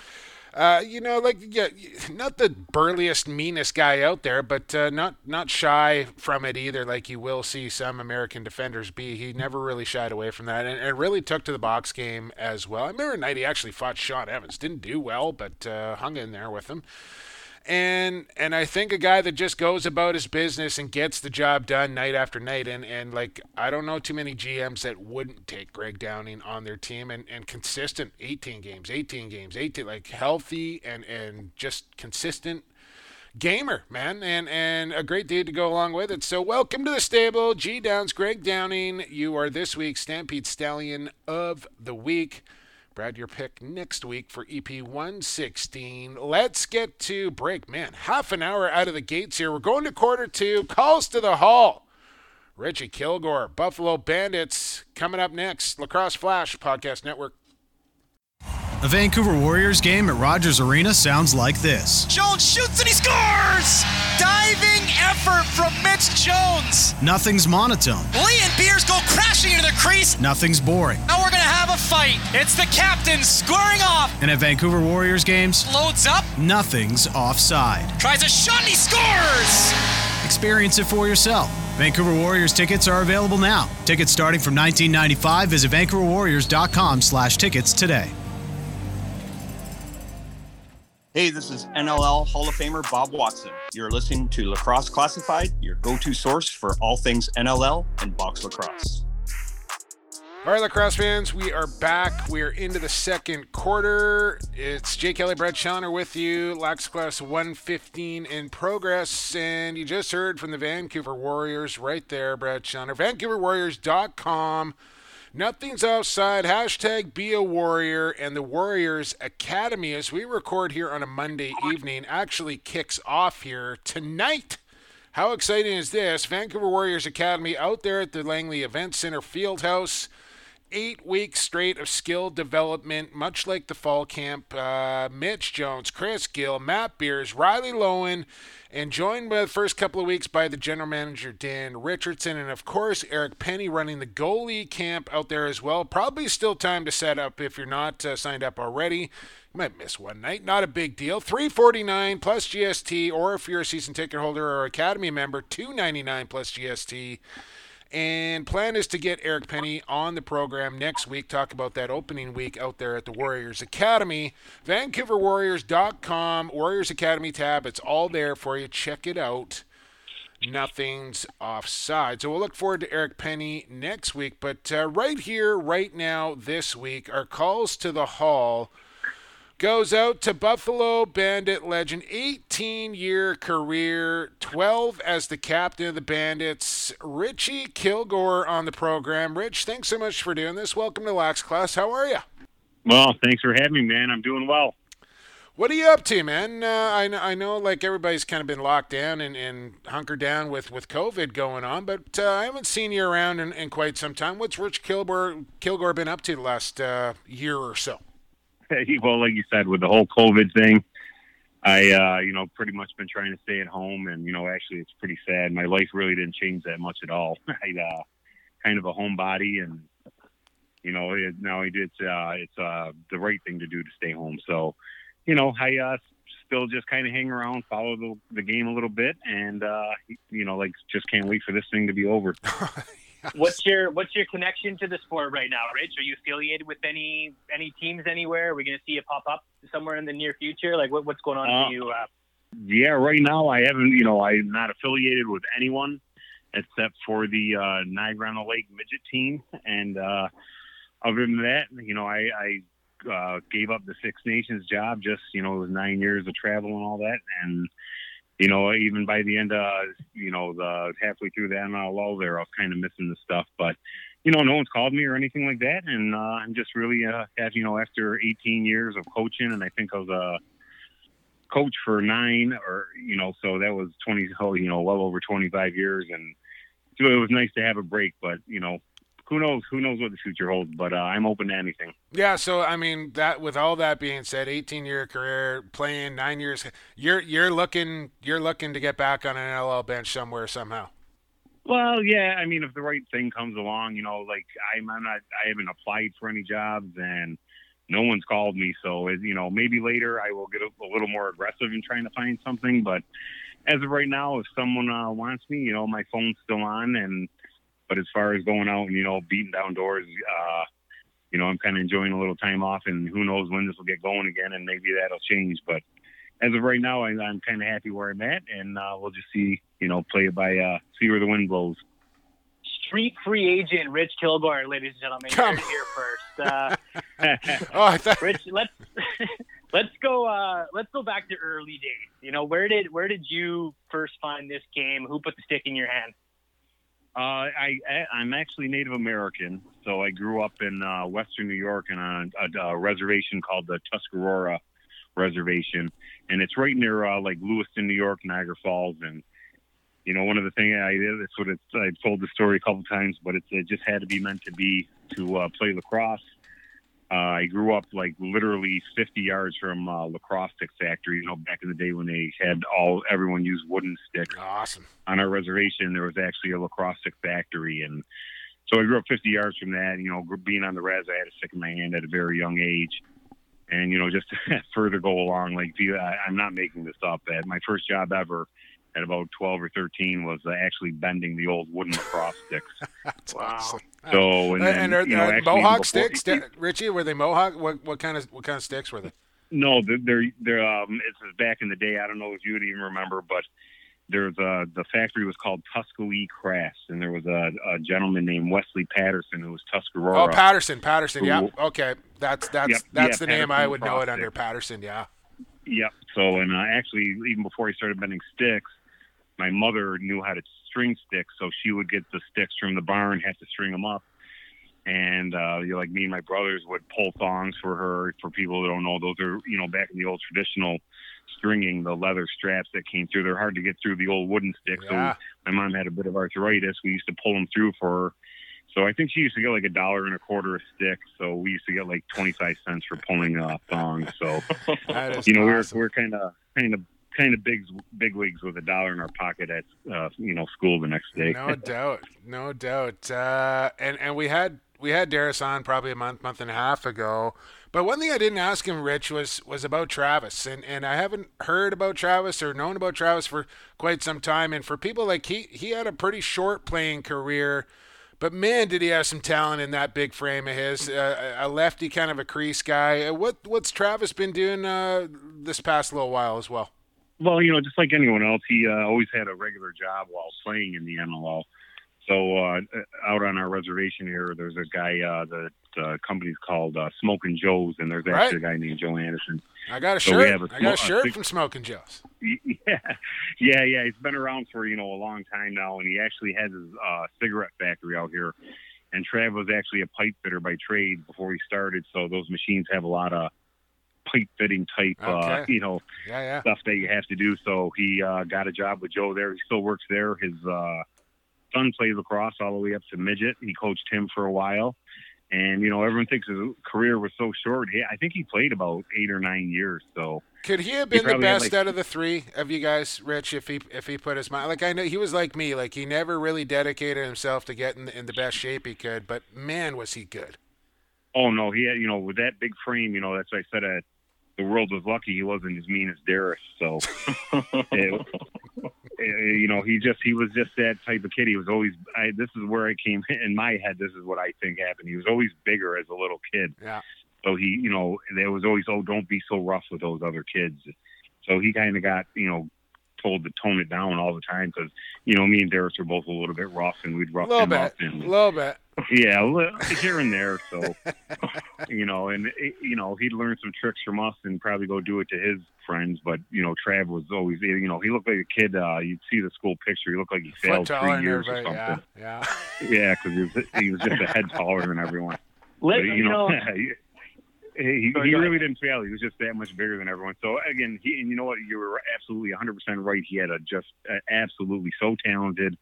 Uh, you know, like yeah, not the burliest, meanest guy out there, but uh, not not shy from it either. Like you will see some American defenders be. He never really shied away from that, and, and really took to the box game as well. I remember a night he actually fought Sean Evans. Didn't do well, but uh, hung in there with him and and I think a guy that just goes about his business and gets the job done night after night and and like I don't know too many GMs that wouldn't take Greg Downing on their team and and consistent 18 games 18 games 18 like healthy and and just consistent gamer, man, and and a great dude to go along with it. So welcome to the stable, G Downs, Greg Downing. You are this week's Stampede Stallion of the week. Brad, your pick next week for EP 116. Let's get to break. Man, half an hour out of the gates here. We're going to quarter two. Calls to the hall. Richie Kilgour, Buffalo Bandits, coming up next. Lacrosse Flash Podcast Network. A Vancouver Warriors game at Rogers Arena sounds like this. Jones shoots and he scores! Diving effort from Mitch Jones. Nothing's monotone. Lee and Beers go crashing into the crease. Nothing's boring. Now we're gonna have a fight. It's the captain squaring off. And at Vancouver Warriors games, Loads up, nothing's offside. tries a shot and he scores! Experience it for yourself. Vancouver Warriors tickets are available now. Tickets starting from 1995. Visit vancouverwarriors.com slash tickets today. Hey, this is NLL Hall of Famer Bob Watson. You're listening to Lacrosse Classified, your go to source for all things NLL and box lacrosse. All right, lacrosse fans, we are back. We are into the second quarter. It's Jay Kelly, Brad Challoner with you. Lax Class 115 in progress. And you just heard from the Vancouver Warriors right there, Brad Challoner. VancouverWarriors.com. Nothing's outside. Hashtag be a warrior. And the Warriors Academy, as we record here on a Monday evening, actually kicks off here tonight. How exciting is this? Vancouver Warriors Academy out there at the Langley Event Center Fieldhouse. Eight weeks straight of skill development, much like the fall camp. Uh, Mitch Jones, Chris Gill, Matt Beers, Riley Loewen, and joined by the first couple of weeks by the general manager Dan Richardson, and of course Eric Penney running the goalie camp out there as well. Probably still time to set up if you're not uh, signed up already. You might miss one night, not a big deal. 349 plus GST, or if you're a season ticket holder or Academy member, 299 plus GST. And plan is to get Eric Penney on the program next week. Talk about that opening week out there at the Warriors Academy. VancouverWarriors.com, Warriors Academy tab. It's all there for you. Check it out. Nothing's offside. So we'll look forward to Eric Penney next week. But uh, right here, right now, this week, our calls to the hall goes out to Buffalo Bandit legend, 18 year career, 12 as the captain of the Bandits. Richie Kilgour on the program. Rich, thanks so much for doing this. Welcome to Lax Class. How are you? Well, thanks for having me, man. I'm doing well. What are you up to, man? Uh, I, know, I know, like everybody's kind of been locked down and, and hunkered down with, with COVID going on, but uh, I haven't seen you around in, in quite some time. What's Rich Kilgour Kilgour been up to the last uh, year or so? *laughs* well, like you said, with the whole COVID thing, I, uh, you know, pretty much been trying to stay at home, and you know, actually, it's pretty sad. My life really didn't change that much at all. *laughs* I, uh, kind of a homebody, and you know, it, now it's uh, it's uh, the right thing to do to stay home. So, you know, I uh, still just kind of hang around, follow the, the game a little bit, and uh, you know, like just can't wait for this thing to be over. *laughs* What's your What's your connection to the sport right now, Rich? Are you affiliated with any any teams anywhere? Are we going to see you pop up somewhere in the near future? Like, what, what's going on Uh, for you? Uh, Yeah, right now I haven't, you know, I'm not affiliated with anyone except for the uh, Niagara Lake midget team. And uh, other than that, you know, I, I uh, gave up the Six Nations job. Just, you know, it was nine years of travel and all that. And, you know, even by the end of, you know, the halfway through the NLL there, I was kind of missing the stuff. But, you know, no one's called me or anything like that. And uh, I'm just really, uh, have, you know, after 18 years of coaching, and I think I was a coach for nine or, you know, so that was 20, oh, you know, well over 25 years. And so it was nice to have a break, but, you know, who knows? Who knows what the future holds? But uh, I'm open to anything. Yeah, so I mean that with all that being said, 18 year career, playing 9 years, you're you're looking you're looking to get back on an NLL bench somewhere somehow. Well, yeah. I mean, if the right thing comes along, you know, like I'm, I'm not, I haven't applied for any jobs, and no one's called me. So it, you know, maybe later I will get a, a little more aggressive in trying to find something. But as of right now, if someone uh, wants me, you know, my phone's still on. And but as far as going out and you know beating down doors, uh, you know, I'm kind of enjoying a little time off, and who knows when this will get going again, and maybe that'll change. But as of right now, I, I'm kind of happy where I'm at, and uh, we'll just see, you know, play it by uh, see where the wind blows. Street free agent Rich Kilgour, ladies and gentlemen. Come You're here first. Uh, *laughs* Oh, I thought. Rich, let's *laughs* let's go. Uh, let's go back to early days. You know, where did where did you first find this game? Who put the stick in your hand? Uh, I, I'm actually Native American, so I grew up in uh, Western New York in a, a, a reservation called the Tuscarora Reservation, and it's right near uh, like Lewiston, New York, Niagara Falls, and you know one of the things I did. It's what it's I've told the story a couple times, but it's, it just had to be meant to be to uh, play lacrosse. Uh, I grew up like literally 50 yards from uh, lacrosse stick factory. You know, back in the day when they had all everyone used wooden sticks Awesome. on our reservation, there was actually a lacrosse stick factory, and so I grew up 50 yards from that. You know, being on the res, I had a stick in my hand at a very young age, and you know, just to *laughs* further go along, like I, I'm not making this up. At my first job ever, at about 12 or 13, was uh, actually bending the old wooden lacrosse sticks. *laughs* That's awesome. So, and, Uh, then, and are, you know, are Mohawk before- sticks, Di- Richie? Were they Mohawk? What what kind of what kind of sticks were they? No, they're they're, they're um, it's back in the day. I don't know if you would even remember, but there's a the factory was called Tuscarora Crafts, and there was a, a gentleman named Wesley Patterson who was Tuscarora. Oh, Patterson, Patterson. Yeah. Okay, that's that's Yep, that's yeah, the name I would know it under. Stick. Patterson. Yeah. Yep. So, and uh, actually, even before he started bending sticks, my mother knew how to string sticks, so she would get the sticks from the barn, have to string them up. And uh, you know, like me and my brothers would pull thongs for her. For people that don't know, those are you know back in the old traditional stringing, the leather straps that came through. They're hard to get through the old wooden sticks. Yeah. So my mom had a bit of arthritis. We used to pull them through for her. So I think she used to get like a dollar and a quarter a stick. So we used to get like twenty five cents for pulling uh, thongs. So *laughs* you know, awesome. we're we're kind of kind of kind of big big leagues with a dollar in our pocket at uh, you know school the next day. No *laughs* doubt, no doubt. Uh, and and we had we had Darris on probably a month, month and a half ago. But one thing I didn't ask him, Rich, was was about Travis, and and I haven't heard about Travis or known about Travis for quite some time. And for people like he, he had a pretty short playing career. But man, did he have some talent in that big frame of his? Uh, a lefty, kind of a crease guy. Uh, What what's Travis been doing uh, this past little while as well? Well, you know, just like anyone else, he uh, always had a regular job while playing in the NLL. So uh, out on our reservation here, there's a guy. Uh, the the company's called uh, Smoking Joe's, and there's actually a guy named Joe Anderson. I got a So shirt. a I got a smo- a shirt from Smoking Joe's. *laughs* Yeah, yeah, yeah. He's been around for you know a long time now, and he actually has his uh, cigarette factory out here. And Trav was actually a pipe fitter by trade before he started, so those machines have a lot of pipe fitting type, uh, you know, Yeah, yeah. stuff that you have to do. So he uh, got a job with Joe there. He still works there. His uh, son plays lacrosse all the way up to midget. He coached him for a while. And, you know, everyone thinks his career was so short. He, I think he played about eight or nine years. So, Could he have He been the best like- out of the three of you guys, Rich? If he if he put his mind, like I know he was like me, like he never really dedicated himself to getting in the best shape he could. But man, was he good! oh, no, he had, you know, with that big frame, you know, that's why I said uh, the world was lucky he wasn't as mean as Darris. So, *laughs* it- uh, you know, he just he was just that type of kid. He was always. I, this is where I came *laughs* in my head. This is what I think happened. He was always bigger as a little kid. Yeah, So he, you know, there was always, oh, don't be so rough with those other kids. So he kind of got, you know, told to tone it down all the time because, you know, me and Darris were both a little bit rough and we'd a rough little him bit, up. a little bit. *laughs* yeah, a li- here and there. So, *laughs* *laughs* you know, and, it- you know, he'd learn some tricks from us and probably go do it to his friends. But, you know, Trav was always, you know, he looked like a kid. Uh, you'd see the school picture. He looked like he failed taller three years or something. Yeah, yeah. Yeah, because he was, he was just a head taller than everyone. Let, But, you know, he, he, he really didn't fail. He was just that much bigger than everyone. So again, he and you know what? You were absolutely 100 percent right. He had a just uh, absolutely so talented,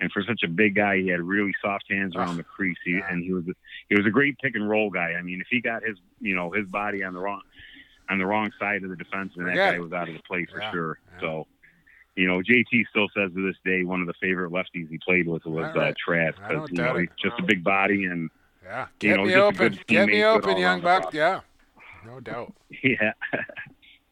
and for such a big guy, he had really soft hands around the *sighs* crease. He, and he was he was a great pick and roll guy. I mean, if he got his you know his body on the wrong on the wrong side of the defense, then that Forget guy was out of the play for Yeah, sure. yeah. So. You know, JT still says to this day one of the favorite lefties he played with was uh, Trav. I don't 'cause, you know, he's just a big body and Yeah, you get know, me just a open, good get me open, young buck. across. Yeah, No doubt. *laughs* Yeah.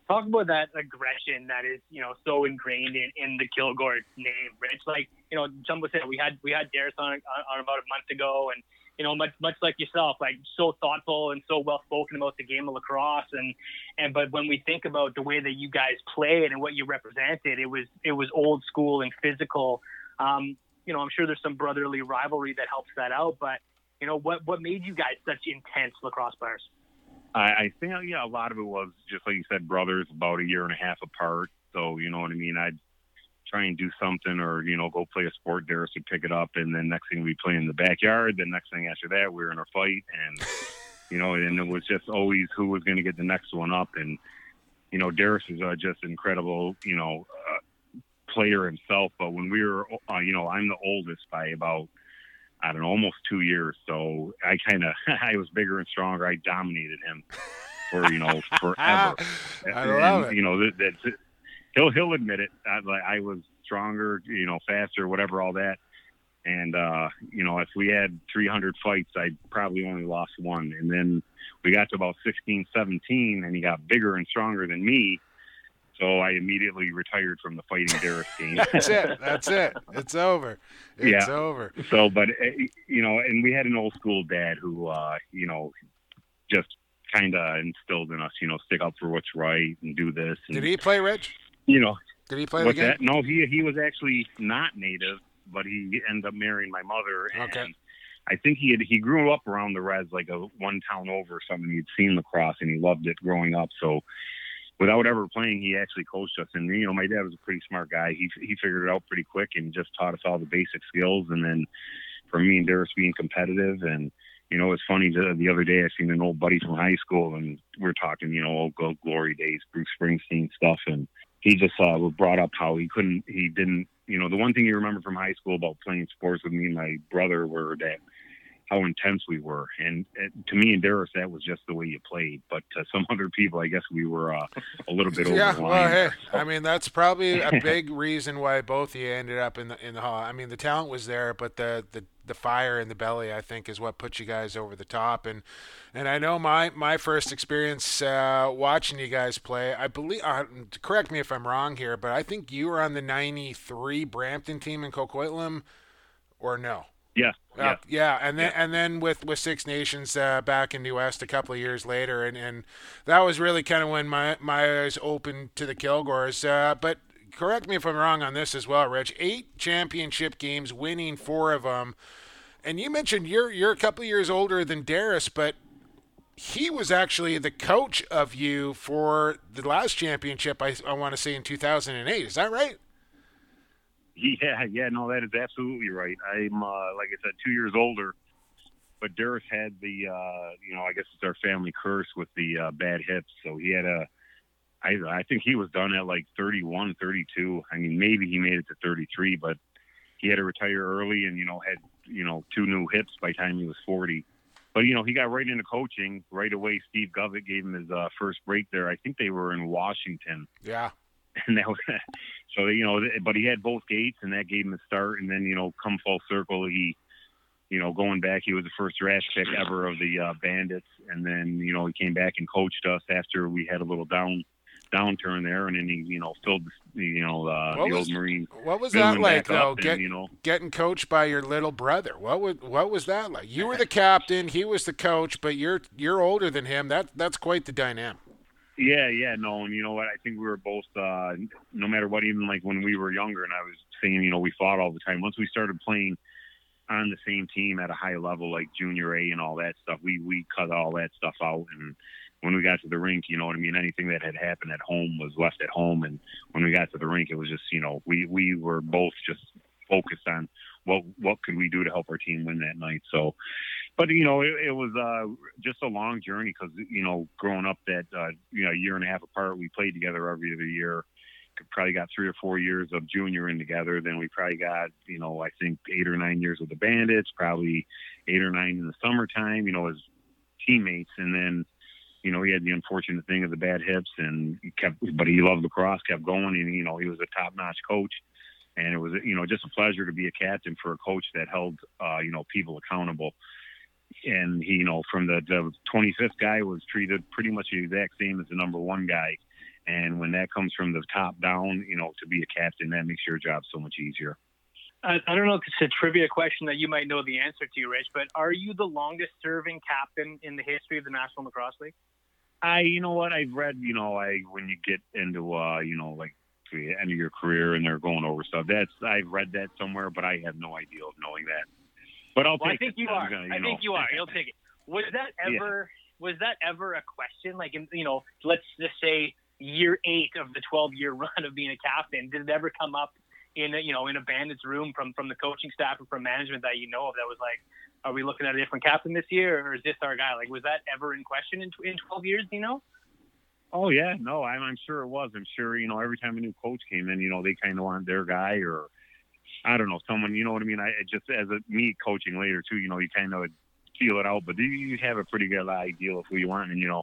Talk about that aggression that is, you know, so ingrained in, in the Kilgour name, Rich. Like, you know, Jumbo said we had we had Darris on, on, on about a month ago, and you know, much much like yourself, like so thoughtful and so well spoken about the game of lacrosse, and and but when we think about the way that you guys played and what you represented, it was it was old school and physical. Um, you know, I'm sure there's some brotherly rivalry that helps that out, but you know, what what made you guys such intense lacrosse players? I, I think yeah, a lot of it was just like you said, brothers, about a year and a half apart. So you know what I mean. I'd try and do something, or you know, go play a sport. Darris would pick it up, and then next thing we would play in the backyard. The next thing after that, we were in a fight, and you know, and it was just always who was going to get the next one up. And you know, Darris is uh, just incredible, you know, uh, player himself. But when we were, uh, you know, I'm the oldest by about I don't know, almost two years. So I kind of, *laughs* I was bigger and stronger. I dominated him for, you know, *laughs* forever. I love and, it. You know, that, that he'll, he'll admit it. I, like, I was stronger, you know, faster, whatever, all that. And, uh, you know, if we had 300 fights, I probably only lost one. And then we got to about 16, 17, and he got bigger and stronger than me. So I immediately retired from the fighting Darris *laughs* game. That's it. That's it. It's over. It's Yeah. over. So, but uh, you know, and we had an old school dad who, uh, you know, just kind of instilled in us, you know, stick up for what's right and do this. And, Did he play Rich? You know, Did he play the game? that? No, he he was actually not native, but he ended up marrying my mother. And Okay. I think he had he grew up around the Reds like a one town over or something. He'd seen lacrosse and he loved it growing up. So. Without ever playing, he actually coached us, and you know, my dad was a pretty smart guy. He he figured it out pretty quick and just taught us all the basic skills. And then, for me and Darris being competitive, and you know, it's funny. The, the other day, I seen an old buddy from high school, and we're talking, you know, old glory days, Bruce Springsteen stuff, and he just uh, brought up how he couldn't, he didn't, you know, the one thing you remember from high school about playing sports with me and my brother were that how intense we were, and uh, to me and Darris, that was just the way you played. But to some *laughs* other people, I guess we were uh, a little bit over Yeah, the well, hey, I mean that's probably a big reason why both of you ended up in the in the hall. I mean the talent was there, but the the the fire in the belly, I think, is what put you guys over the top. And and I know my my first experience uh, watching you guys play, I believe. Uh, correct me if I'm wrong here, but I think you were on the '93 Brampton team in Coquitlam, or no? Yeah, Uh, yeah. yeah, and then and then with with Six Nations uh, back in the West a couple of years later, and, and that was really kind of when my my eyes opened to the Kilgours. Uh, but correct me if I'm wrong on this as well, Rich. Eight championship games, winning four of them, and you mentioned you're you're a couple of years older than Darris, but he was actually the coach of you for the last championship. I I want to say in 2008. Is that right? *laughs* Yeah, yeah, no, that is absolutely right. I'm, uh, like I said, two years older, but Darris had the, uh, you know, I guess it's our family curse with the uh, bad hips. So he had a, I, I think he was done at like 31, 32. I mean, maybe he made it to 33, but he had to retire early and, you know, had, you know, two new hips by the time he was 40. But, you know, he got right into coaching right away. Steve Govett gave him his uh, first break there. I think they were in Washington Yeah. *laughs* and that was so you know but he had both gates and that gave him a start and then you know come full circle he you know going back he was the first draft pick ever of the uh, bandits and then you know he came back and coached us after we had a little down downturn there and then he you know filled the you know uh, What the was- old marine What was that like though? and, you know getting coached by your little brother. What was what was that like? You were the captain, he was the coach, but you're you're older than him. That that's quite the dynamic. Yeah, yeah, no, and you know what? I think we were both, uh, no matter what, even like when we were younger, and I was saying, you know, we fought all the time. Once we started playing on the same team at a high level, like junior A and all that stuff, we we cut all that stuff out. And when we got to the rink, you know what I mean? Anything that had happened at home was left at home. And when we got to the rink, it was just, you know, we we were both just focused on what what could we do to help our team win that night. So but you know, it, it was uh, just a long journey because you know, growing up that uh, you know, year and a half apart, we played together every other year. Probably got three or four years of junior in together. Then we probably got you know, I think eight or nine years with the Bandits. Probably eight or nine in the summertime. You know, as teammates, and then you know, he had the unfortunate thing of the bad hips, and he kept, but he loved lacrosse, kept going, and you know, he was a top-notch coach and it was you know just a pleasure to be a captain for a coach that held uh, you know people accountable. And he, you know, from the, the 25th guy was treated pretty much the exact same as the number one guy. And when that comes from the top down, you know, to be a captain, that makes your job so much easier. I, I don't know if it's a trivia question that you might know the answer to, Rich, but are you the longest serving captain in the history of the National Lacrosse League? I, you know what, I've read, you know, I when you get into, uh, you know, like the end of your career and they're going over stuff. That's I've read that somewhere, but I have no idea of knowing that. But I'll well, take I think it. you are. Gonna, you I know. think you are. You'll take it. Was that *laughs* Yeah. ever? Was that ever a question? Like, in, you know, let's just say year eight of the 12 year *laughs* run of being a captain. Did it ever come up in a, you know in a bandit's room from from the coaching staff or from management that you know of that was like, are we looking at a different captain this year or is this our guy? Like, was that ever in question in, in 12 years? You know. Oh yeah, no, I'm, I'm sure it was. I'm sure you know every time a new coach came in, you know they kind of want their guy or I don't know someone. You know what I mean? I just as a me coaching later too. You know, you kind of feel it out, but you- have a pretty good idea of who you want. And you know,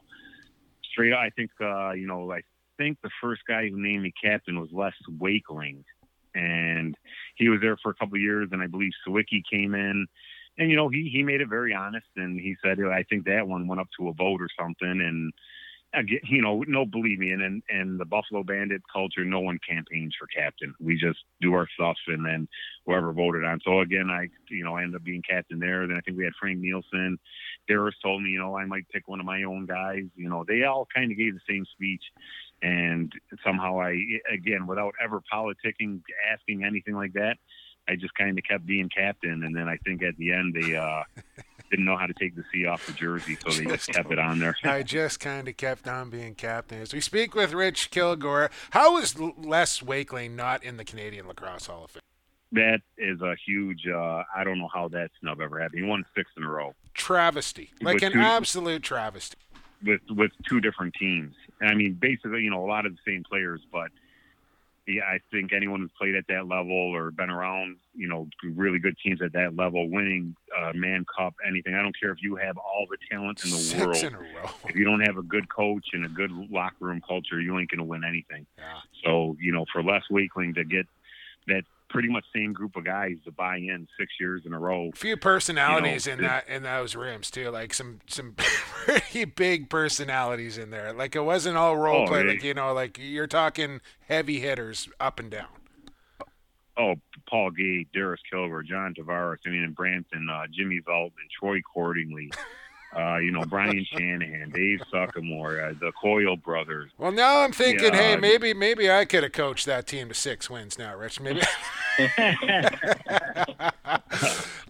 straight up, I think uh, you know I think the first guy who named me captain was Les Wakeling, and he was there for a couple of years. And I believe Sawicki came in. And you know he he made it very honest, and he said I think that one went up to a vote or something, and again, you know, no, believe me, and in, in the Buffalo Bandit culture, no one campaigns for captain. We just do our stuff, and then whoever voted on. So again, I, you know, I ended up being captain there. Then I think we had Frank Nielsen. Darris told me, you know, I might pick one of my own guys. You know, they all kind of gave the same speech, and somehow I, again, without ever politicking, asking anything like that, I just kind of kept being captain. And then I think at the end they. uh Didn't know how to take the C off the jersey, so they just kept it on there. I just kind of kept on being captain. As we speak with Rich Kilgour, how is Les Wakeling not in the Canadian Lacrosse Hall of Fame? that is a huge. Uh, I don't know how that snub ever happened. He won six in a row Travesty, like With an two- absolute travesty. with with two different teams. I mean, basically, you know, a lot of the same players, but yeah, I think anyone who's played at that level or been around, you know, really good teams at that level, winning uh, Mann Cup, anything. I don't care if you have all the talent in the Six world. in a row. If you don't have a good coach and a good locker room culture, you ain't going to win anything. Yeah. So, you know, for Les Wakeling to get that pretty much same group of guys to buy in six years in a row. A few personalities in it- that in those rooms too, like some some *laughs* pretty big personalities in there. Like it wasn't all role Oh, play. Like you know, like you're talking heavy hitters up and down. oh, Paul Gait, Darris Kilgour, John Tavares, I mean, and Branson, uh, Jimmy Veltman, Troy Cordingley, *laughs* uh, you know, Brian Shanahan, Dave Suckamore, uh, the Coyle brothers. Well, now I'm thinking, Yeah, hey, maybe maybe I could have coached that team to six wins now, Rich. Maybe. *laughs* *laughs*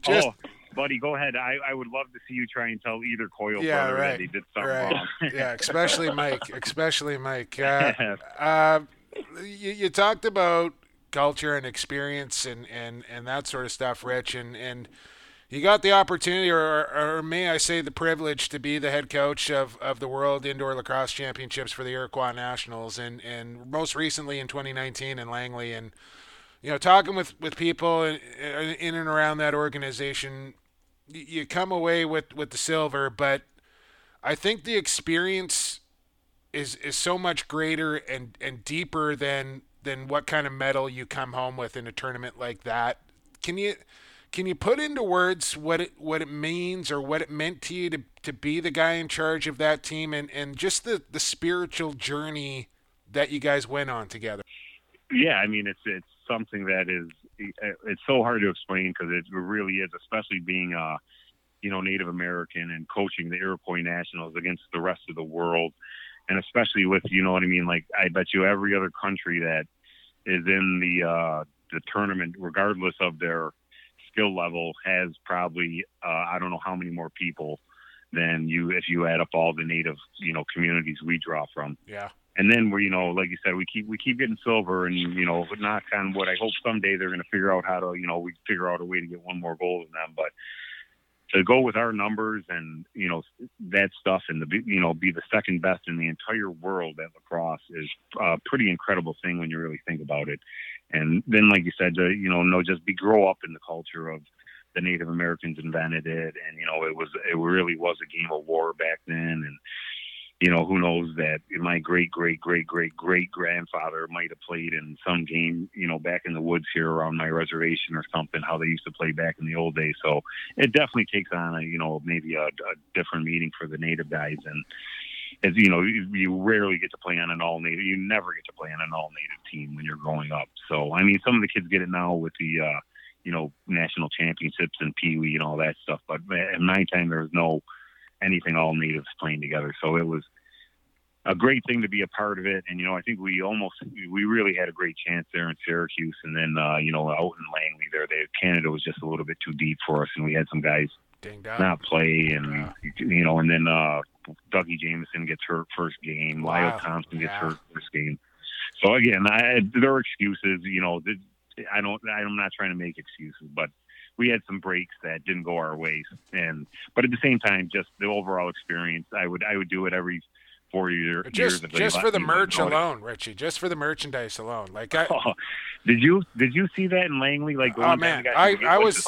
Just- oh, buddy, go ahead. I, I would love to see you try and tell either Coyle Yeah, brother right, that they did something right. wrong. yeah, especially Mike. Especially Mike. Uh, *laughs* uh, you, you talked about culture and experience and, and, and that sort of stuff, Rich, and, and you got the opportunity, or, or may I say the privilege, to be the head coach of, of the World Indoor Lacrosse Championships for the Iroquois Nationals, and, and most recently in 2019 in Langley. And, you know, talking with, with people in, in and around that organization, you come away with, with the silver, but I think the experience is is so much greater and and deeper than than what kind of medal you come home with in a tournament like that. Can you can you put into words what it what it means or what it meant to you to to be the guy in charge of that team and and just the the spiritual journey that you guys went on together? yeah, I mean, it's it's something that is it's so hard to explain because it really is, especially being a you know, Native American and coaching the Iroquois Nationals against the rest of the world, and especially with you know what I mean. Like I bet you every other country that is in the uh, the tournament, regardless of their skill level, has probably uh, I don't know how many more people than you if you add up all the native you know communities we draw from. Yeah. and then we you know like you said we keep we keep getting silver and you know knock on wood i hope someday they're going to figure out how to you know we figure out a way to get one more gold than them. But to go with our numbers and you know that stuff and to be you know be the second best in the entire world at lacrosse is a pretty incredible thing when you really think about it and then like you said to you know no just be grow up in the culture of the Native Americans invented it, and you know it was it really was a game of war back then, and you know, who knows that my great great great great great grandfather might have played in some game, you know, back in the woods here around my reservation or something. How they used to play back in the old days. So it definitely takes on a you know maybe a, a different meaning for the native guys and as you know, you, rarely get to play on an all native. You never get to play on an all native team when you're growing up. So I mean, some of the kids get it now with the uh, you know national championships and Pee Wee and all that stuff. But at my time, there was no anything all natives playing together. So it was a great thing to be a part of it. And you know, I think we almost we really had a great chance there in Syracuse, and then uh, you know out in Langley there, they, Canada was just a little bit too deep for us, and we had some guys not play, and yeah. you know, and then uh, Dougie Jamieson gets hurt first game, wow. Lyle Thompson gets yeah. hurt first game. So again, I, there are excuses. You know, I don't. I'm not trying to make excuses, but we had some breaks that didn't go our ways, and but at the same time, just the overall experience, I would I would do it every four year, just, years. Just for the merch alone, Richie. Just for the merchandise alone. Like, I, *laughs* oh, did you did you see that in Langley? Like, oh man, I, I was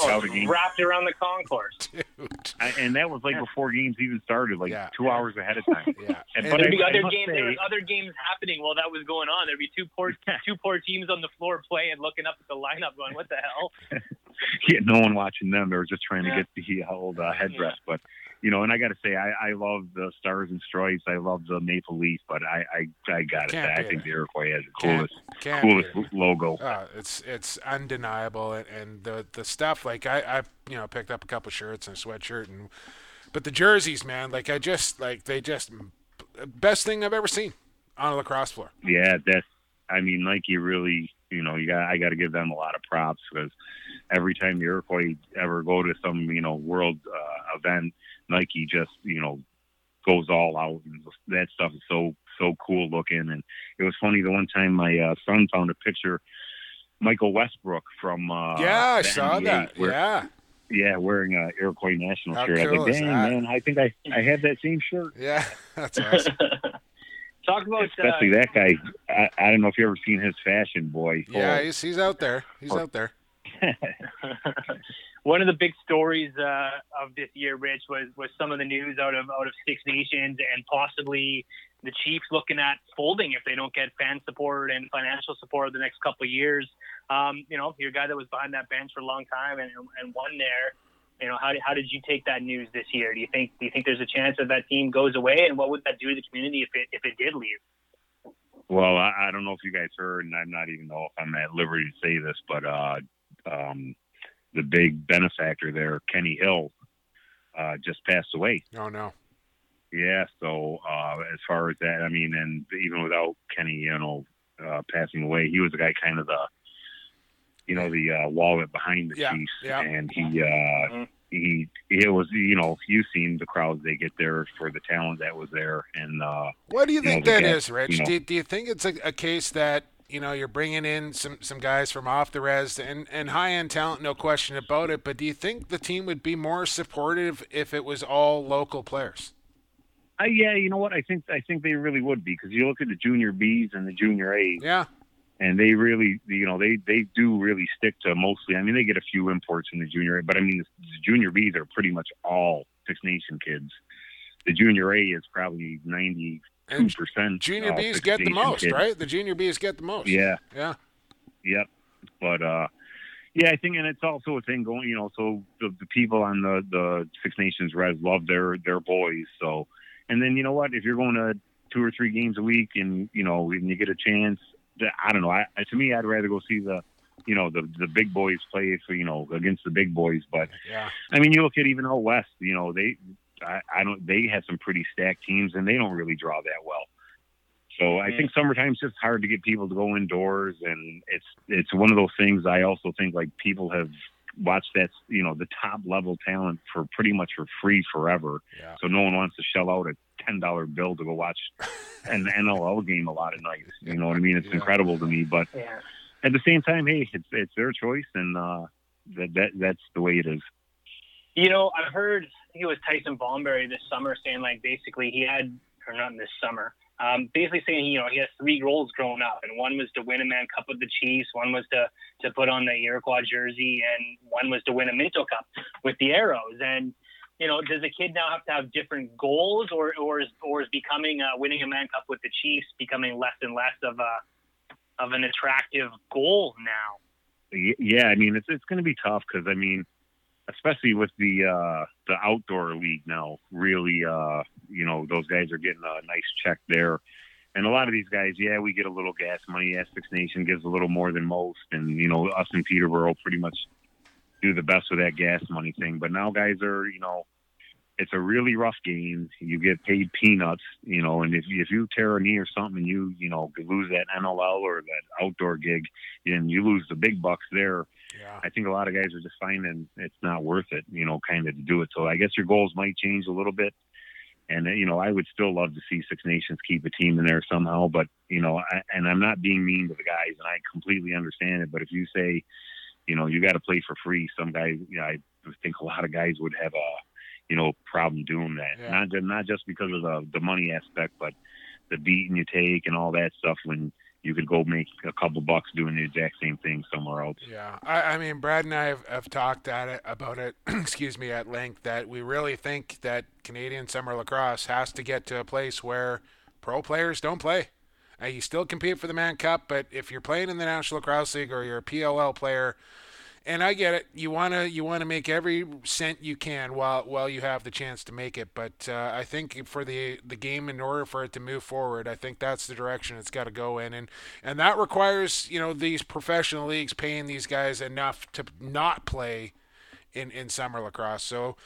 wrapped around the concourse. *laughs* I, and that was like before games even started, like yeah. two hours ahead of time. *laughs* yeah, and, but there'd be other games. Say, there was other games happening while that was going on. There'd be two poor *laughs* two poor teams on the floor playing, looking up at the lineup, going, "What the hell?" yeah, no one watching them. They were just trying to get the old uh, headdress, but you know, and I got to say, I, I love the Stars and Stripes. I love the Maple Leaf, but I I, I got to say, I think the Iroquois has the coolest can't, coolest can't logo. Uh, it's it's undeniable, and, and the the stuff like I I you know picked up a couple shirts and a sweatshirt, and but the jerseys, man, like I just like they just best thing I've ever seen on a lacrosse floor. Yeah, that's. I mean, Nike really, you know, you got I got to give them a lot of props because every time the Iroquois ever go to some you know world uh, event Nike just you know goes all out, and that stuff is so so cool looking. And it was funny the one time my uh, son found a picture, Michael Westbrook from uh, yeah, I saw NBA, that. Where, yeah. Yeah, wearing a Iroquois national How shirt. Cool I think, dang that? man, I think I I have that same shirt. Yeah, that's awesome. *laughs* Talk about especially uh, that guy. I, I don't know if you ever seen his fashion boy. Yeah, he's he's out there. He's out there. *laughs* One of the big stories uh, of this year, Rich, was was some of the news out of out of Six Nations and possibly the Chiefs looking at folding if they don't get fan support and financial support the next couple of years. Um, you know, you're a guy that was behind that bench for a long time and, and won there. You know, how did, how did you take that news this year? Do you think do you think there's a chance that that team goes away, and what would that do to the community if it if it did leave? Well, I, I don't know if you guys heard, and I'm not even know if I'm at liberty to say this, but uh, um, the big benefactor there, Kenny Hill, uh, just passed away. Oh no. Yeah. So uh, as far as that, I mean, and even without Kenny, you know, uh, passing away, he was the guy kind of the, you know, the uh, wallet behind the Yeah, Chiefs, yeah. and he. Uh, he it was you know you've seen the crowds they get there for the talent that was there and uh What do you know, think the that guy- is, Rich? you know- do, you, do you think it's a, a case that you know you're bringing in some some guys from off the res and and high end talent, no question about it. But do you think the team would be more supportive if it was all local players? Uh, yeah, you know what? I think I think they really would be because you look at the junior Bs and the junior A's, Yeah, and they really, you know, they they do really stick to mostly. I mean, they get a few imports in the junior A, but I mean, the, the junior Bs are pretty much all Six Nation kids. The junior A is probably ninety two and percent. junior Bs get the most, right? The junior Bs get the most. Yeah, yeah. Yep. But uh yeah, I think and it's also a thing going, you know, so the, the people on the the Six Nations Res love their their boys. So and then you know what, if you're going to two or three games a week and you know, and you get a chance, that- I don't know. I, I to me I'd rather go see the you know, the the big boys play for, you know, against the big boys. But Yeah. I mean you look at even out west, you know, they I, I don't they have some pretty stacked teams and they don't really draw that well. So I think summertime's just hard to get people to go indoors, and it's it's one of those things. I also think like people have watched that you know the top level talent for pretty much for free forever. Yeah. So no one wants to shell out a ten dollar bill to go watch *laughs* an NLL game a lot of nights. You know what I mean? It's Yeah. incredible to me, but Yeah. at the same time, hey, it's it's their choice, and uh, that that that's the way it is. You know, I've heard, I think it was Tyson Bomberry this summer saying, like, basically he had, or not this summer, um, basically saying, you know, he has three goals growing up, and one was to win a Mann Cup with the Chiefs, one was to, to put on the Iroquois jersey, and one was to win a Minto Cup with the Arrows. And you know, does the kid now have to have different goals, or or is or is becoming uh, winning a Mann Cup with the Chiefs becoming less and less of a of an attractive goal now? Yeah, I mean it's it's going to be tough because I mean, especially with the uh, the outdoor league now, really, uh, you know, those guys are getting a nice check there. And a lot of these guys, yeah, we get a little gas money. Yeah, Six Nation gives a little more than most, and you know, us in Peterborough pretty much do the best with that gas money thing. But now guys are, you know, it's a really rough game. You get paid peanuts, you know, and if you, if you tear a knee or something, and you you know lose that NLL or that outdoor gig, and you lose the big bucks there. Yeah. I think a lot of guys are just finding it's not worth it, you know, kind of to do it. So I guess your goals might change a little bit. And uh, you know, I would still love to see Six Nations keep a team in there somehow. But you know, I, and I'm not being mean to the guys, and I completely understand it. But if you say, you know, you got to play for free, some guys, you know, I think a lot of guys would have a you know, problem doing that. Yeah. Not just, not just because of the the money aspect, but the beating you take and all that stuff. When you could go make a couple bucks doing the exact same thing somewhere else. Yeah, I, I mean, Brad and I have, have talked at it about it. *clears throat* excuse me, at length that we really think that Canadian summer lacrosse has to get to a place where pro players don't play. Uh, you still compete for the Mann Cup, but if you're playing in the National Lacrosse League or you're a PLL player, and I get it, you wanna you wanna make every cent you can while while you have the chance to make it. But uh, I think for the the game, in order for it to move forward, I think that's the direction it's got to go in, and and that requires you know these professional leagues paying these guys enough to not play in in summer lacrosse. So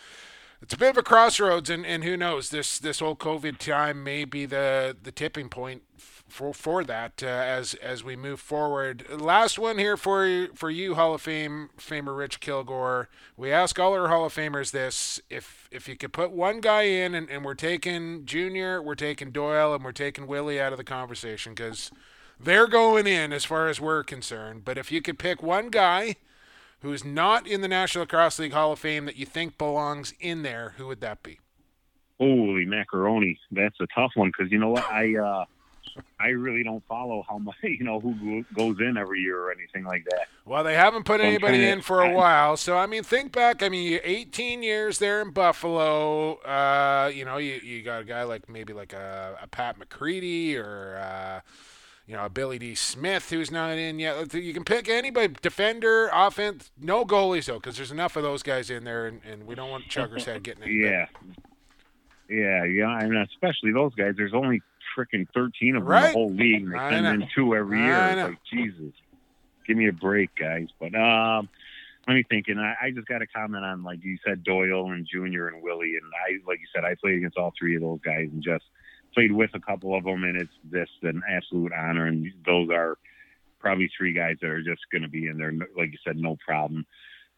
it's a bit of a crossroads, and, and who knows this this whole COVID time may be the the tipping point for for that uh, as as we move forward. Last one here for you, for you, Hall of Fame famer Rich Kilgour. We ask all our Hall of Famers this: if if you could put one guy in, and, and we're taking Junior, we're taking Doyle, and we're taking Willie out of the conversation because they're going in as far as we're concerned. But if you could pick one guy who's not in the National Lacrosse League Hall of Fame that you think belongs in there, who would that be? Holy macaroni! That's a tough one because you know what I uh, I really don't follow how much *laughs* you know who goes in every year or anything like that. Well, they haven't put I'm anybody in for a while, so I mean, think back. I mean, you 18 years there in Buffalo. Uh, you know, you, you got a guy like maybe like a, a Pat McCready or uh, you know a Billy D. Smith who's not in yet. You can pick anybody, defender, offense. No goalies though, because there's enough of those guys in there, and, and we don't want Chugger's head getting in. *laughs* Yeah, yeah, yeah. and especially those guys. There's only freaking 13 of them Right. the whole league, and they send in two every year. It's like Jesus, give me a break, guys. But um, let me think. And I, I just got to comment on like you said, Doyle and Junior and Willie, and I like you said, I played against all three of those guys and just played with a couple of them, and it's just an absolute honor. And those are probably three guys that are just going to be in there, like you said, no problem.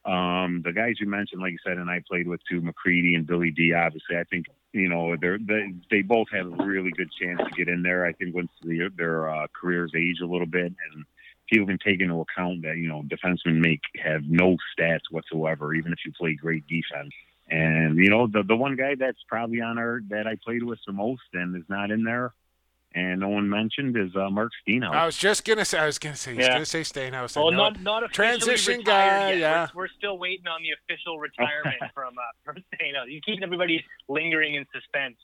Um, the guys you mentioned, like you said, and I played with too, McCready and Billy D. Obviously, I think you know they're they, they both have a really good chance to get in there. I think once the, their uh, careers age a little bit, and people can take into account that you know defensemen make have no stats whatsoever, even if you play great defense. And you know the the one guy that's probably on our that I played with the most and is not in there, and no one mentioned is uh, Mark Steenhuis. I was just gonna say. I was gonna say. He's Yeah. gonna say Steenhuis. Well, No, not not officially transition guy, yet. yeah. We're, we're still waiting on the official *laughs* retirement from uh, from Stano. You keeping everybody lingering in suspense.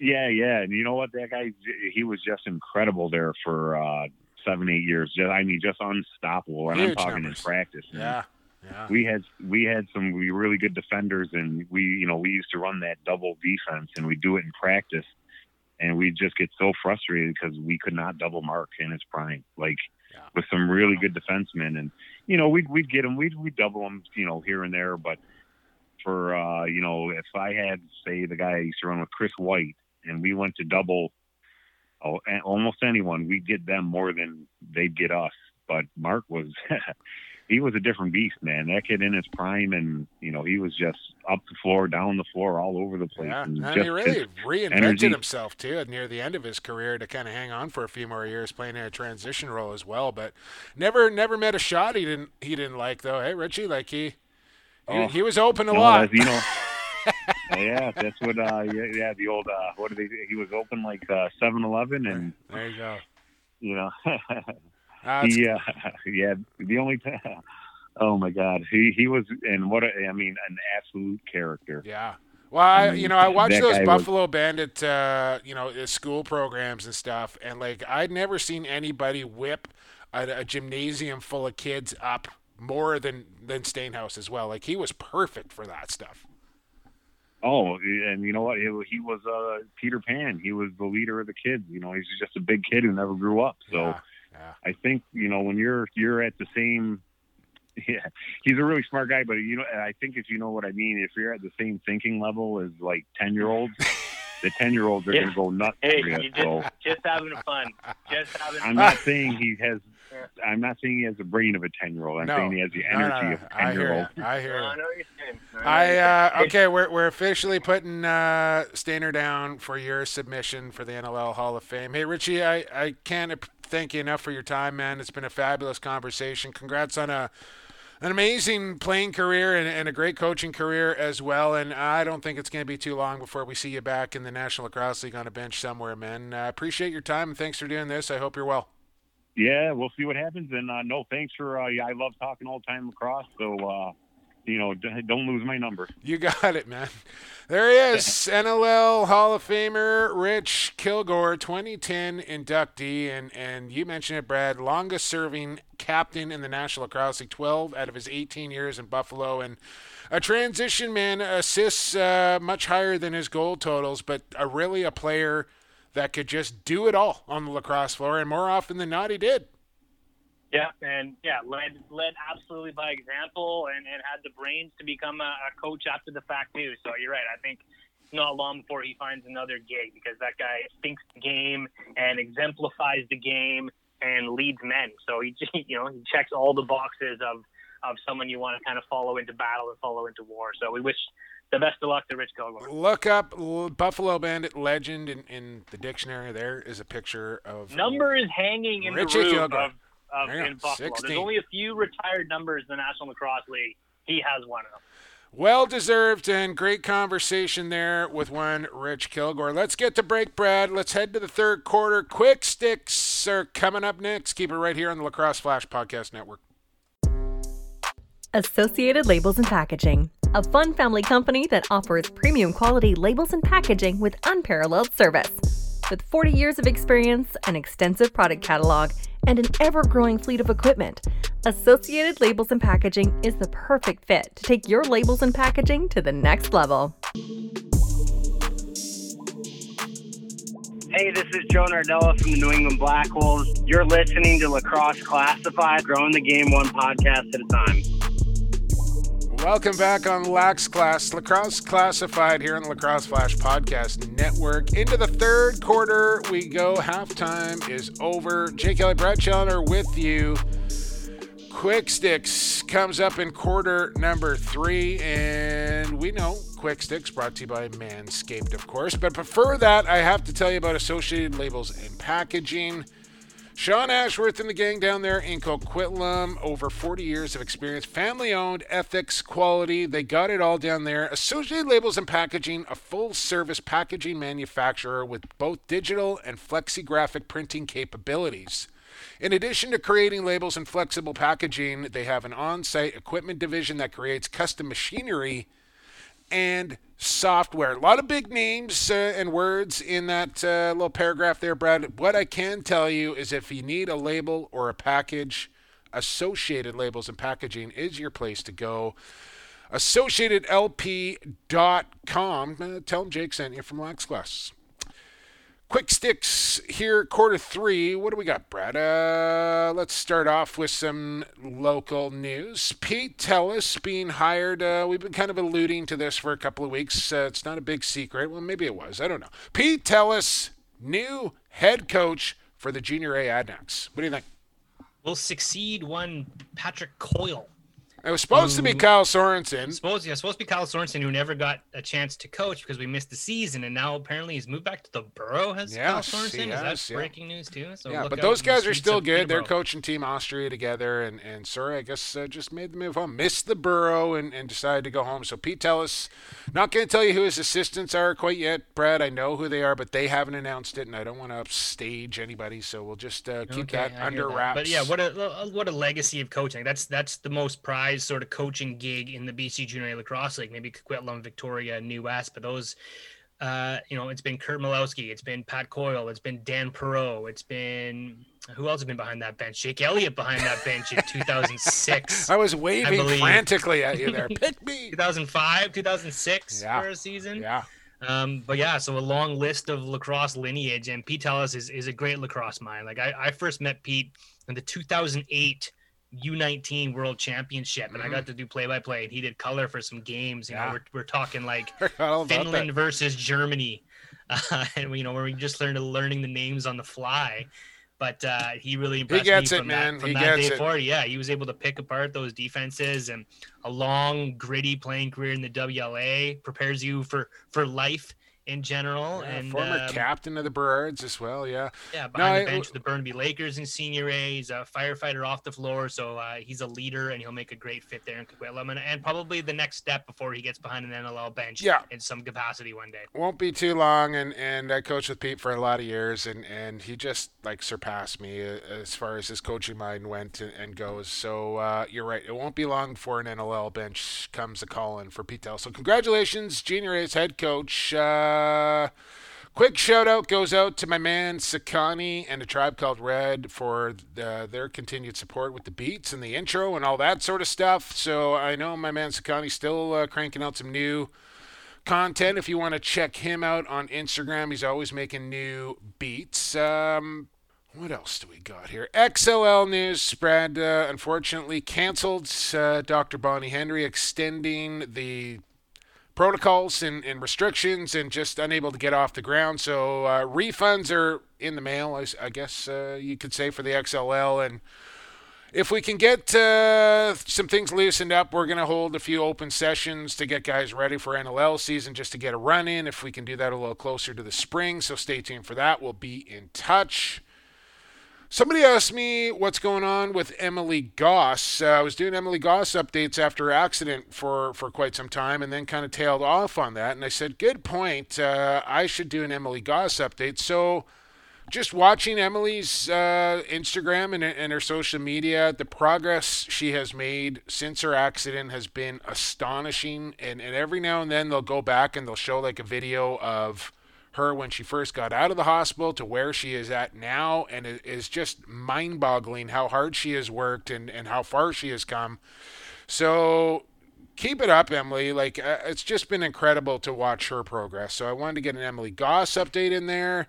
Yeah, yeah, and you know what? That guy, he was just incredible there for uh, seven, eight years. Just, I mean, just unstoppable. And I'm talking numbers. in practice. man. Yeah. Yeah. we had we had some really good defenders, and we you know we used to run that double defense, and we do it in practice, and we just get so frustrated because we could not double mark in his prime, like Yeah. with some really good defensemen, and you know we'd we'd get them, we'd we'd double them, you know here and there, but for uh, you know if I had say the guy I used to run with Chris White, and we went to double. Oh, almost anyone, we'd get them more than they'd get us. But Mark was *laughs* he was a different beast, man. That kid in his prime, and you know he was just up the floor, down the floor, all over the place. Yeah, and and he really reinvented energy. himself too near the end of his career to kind of hang on for a few more years, playing in a transition role as well. But never, never met a shot he didn't he didn't like though. Hey, Richie, like he he, Oh. he was open a No, lot. you know. *laughs* yeah, that's what. Uh, yeah, yeah, the old. Uh, what did they? He was open like uh, 7-Eleven, and there you go. you know, *laughs* Uh, Uh, *laughs* yeah, the only. time. *laughs* Oh my God, he he was, and what a, I mean, an absolute character. Yeah. Well, I, you know, I watched those guy was- Buffalo Bandit, uh, you know, uh, school programs and stuff, and like I'd never seen anybody whip a, a gymnasium full of kids up more than than Steenhuis as well. Like he was perfect for that stuff. Oh, and you know what? He, he was uh, Peter Pan. He was the leader of the kids. You know, he's just a big kid who never grew up. So Yeah, yeah. I think you know when you're you're at the same. *laughs* Yeah, he's a really smart guy, but you know, I think if you know what I mean, if you're at the same thinking level as like ten year olds, *laughs* the ten year olds are Yeah. going to go nuts. Hey, for you you. just So just having fun, just having I'm fun. not saying he has. I'm not saying he has the brain of a ten year old. I'm No, saying he has the no, no, energy no. of a I ten year hear old. you. I hear I you. know you're saying. I uh, okay, we're we're officially putting uh, Stainer down for your submission for the NLL Hall of Fame. Hey Richie, I I can't ap- thank you enough for your time, man. It's been a fabulous conversation. Congrats on a an amazing playing career and, and a great coaching career as well. And I don't think it's going to be too long before we see you back in the National Lacrosse League on a bench somewhere, man. Uh, appreciate your time and thanks for doing this. I hope you're well. Yeah, we'll see what happens. And uh, no, thanks for. Uh, yeah, I love talking old time lacrosse. So uh, you know, don't lose my number. You got it, man. There he is, *laughs* NLL Hall of Famer Rich Kilgour, 2010 inductee, and and you mentioned it, Brad, longest serving captain in the National Lacrosse League, 12 out of his 18 years in Buffalo, and a transition man, assists uh, much higher than his goal totals, but a really a player that could just do it all on the lacrosse floor, and more often than not, he did. Yeah, and yeah, led led absolutely by example, and, and had the brains to become a, a coach after the fact too. So you're right. I think not long before he finds another gig because that guy thinks the game and exemplifies the game and leads men. So he *laughs* you know he checks all the boxes of of someone you want to kind of follow into battle and follow into war. So we wish the best of luck to Rich Kilgour. Look up Buffalo Bandit legend in, in the dictionary. There is a picture of Number is hanging in Richie the room Kilgour. of, of There in go, Buffalo. 16. There's only a few retired numbers in the National Lacrosse League. He has one of them. Well deserved and great conversation there with one Rich Kilgour. Let's get to break, Brad. Let's head to the third quarter. Quick sticks are coming up next. Keep it right here on the Lacrosse Flash Podcast Network. Associated Labels and Packaging, a fun family company that offers premium quality labels and packaging with unparalleled service. With 40 years of experience, an extensive product catalog, and an ever growing fleet of equipment, Associated Labels and Packaging is the perfect fit to take your labels and packaging to the next level. Hey, this is Joe Nardella from the New England Black Wolves. You're listening to Lacrosse Classified, growing the game one podcast at a time. Welcome back on Lax Class, Lacrosse Classified here on the Lacrosse Flash Podcast Network. Into the third quarter we go. Halftime is over. Jake Kelly, Brad Challoner with you. Quick Sticks comes up in quarter number three, and we know Quick Sticks brought to you by Manscaped, of course. But before that, I have to tell you about Associated Labels and Packaging. Sean Ashworth and the gang down there in Coquitlam, over 40 years of experience, family owned, ethics, quality. They got it all down there. Associated Labels and Packaging, a full service packaging manufacturer with both digital and flexi-graphic printing capabilities. In addition to creating labels and flexible packaging, they have an on site equipment division that creates custom machinery and software. A lot of big names uh, and words in that uh, little paragraph there, Brad. What I can tell you is if you need a label or a package, Associated Labels and Packaging is your place to go. AssociatedLP.com. Uh, tell them Jake sent you from Lax Glass. Quick sticks here, quarter three. What do we got, Brad? Uh, let's start off with some local news. Pete Tellis being hired. Uh, we've been kind of alluding to this for a couple of weeks. Uh, it's not a big secret. Well, maybe it was. I don't know. Pete Tellis, new head coach for the Junior A Adanacs. What do you think? Will succeed one Patrick Coyle. It was supposed to be Um, Kyle Sorensen. Supposed, yeah, supposed to be Kyle Sorensen, who never got a chance to coach because we missed the season, and now apparently he's moved back to the Borough. Has Kyle Sorensen? he Is that yeah. breaking news too? So yeah, but those guys are still good. They're coaching Team Austria together, and and Sorry, I guess uh, just made the move home. Missed the Borough and, and decided to go home. So Pete Tellis, not going to tell you who his assistants are quite yet, Brad. I know who they are, but they haven't announced it, and I don't want to upstage anybody. So we'll just uh, keep Okay, that I under that. wraps. But yeah, what a what a legacy of coaching. That's that's the most pride surprise sort of coaching gig in the BC Junior Lacrosse League. Maybe Coquitlam, Victoria, New West, but those, uh, you know, it's been Kurt Malawsky, it's been Pat Coyle, it's been Dan Perot, it's been who else has been behind that bench? Jake Elliott behind that bench in 2006. *laughs* I was waving believe. frantically at you there. *laughs* Pick me. 2005, 2006 Yeah. for a season. Yeah. Um, but yeah, so a long list of lacrosse lineage, and Pete Tellis is, is a great lacrosse mind. Like I, I first met Pete in the 2008 U19 World Championship, and I got to do play by play, and he did color for some games. You Mm-hmm. Yeah. know, we're, we're talking like Forgot all about Finland versus Germany, uh, *laughs* and you know where we just learned learning the names on the fly. But uh, he really impressed gets me it, from man. that, from He that day it. forward. Yeah, he was able to pick apart those defenses, and a long, gritty playing career in the WLA prepares you for for life in general. Yeah, and former um, captain of the Birds as well. Yeah. yeah, No, behind I- the bench with the Burnaby Lakers in Senior A. He's a firefighter off the floor, so uh, he's a leader, and he'll make a great fit there in Coquitlam, and, and probably the next step before he gets behind an NLL bench Yeah. in some capacity one day. won't be too long and and I coached with Pete for a lot of years and and he just like surpassed me uh, as far as his coaching mind went and, and goes so uh, you're right it won't be long before an NLL bench comes a call in for Pete Tell so congratulations Junior A's head coach uh, Quick shout out goes out to my man Sakani and a tribe called Red for the, their continued support with the beats and the intro and all that sort of stuff. So I know my man Sakani's still uh, cranking out some new content. If you want to check him out on Instagram, he's always making new beats. Um, what else do we got here? XLL news spread uh, unfortunately canceled. Uh, Dr. Bonnie Henry extending the protocols and, and restrictions and just unable to get off the ground. So uh, refunds are in the mail, I guess uh, you could say, for the XLL. And if we can get uh, some things loosened up, we're going to hold a few open sessions to get guys ready for NLL season just to get a run in. If we can do that a little closer to the spring, so stay tuned for that. We'll be in touch. Somebody asked me what's going on with Emily Goss. Uh, I was doing Emily Goss updates after her accident for, for quite some time and then kind of tailed off on that. And I said, Good point. Uh, I should do an Emily Goss update. So just watching Emily's uh, Instagram and, and her social media, the progress she has made since her accident has been astonishing. And, and every now and then they'll go back and they'll show like a video of her when she first got out of the hospital to where she is at now. And it is just mind boggling how hard she has worked and, and how far she has come. So keep it up, Emily. Like uh, it's just been incredible to watch her progress. So I wanted to get an Emily Goss update in there.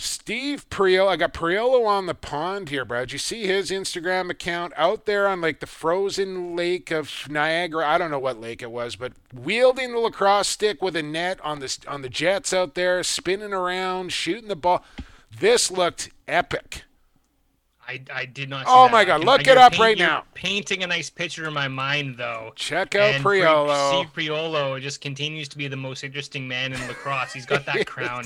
Steve Priolo, I got Priolo on the pond here, bro. Did You see his Instagram account out there on like the frozen lake of Niagara. I don't know what lake it was, but wielding the lacrosse stick with a net on the on the jets out there, spinning around, shooting the ball. This looked epic. I, I did not. See Oh my God, can- look it up paint- right now. Painting a nice picture in my mind, though. Check out And Pri- Priolo. Steve Priolo just continues to be the most interesting man in lacrosse. He's got *laughs* that crown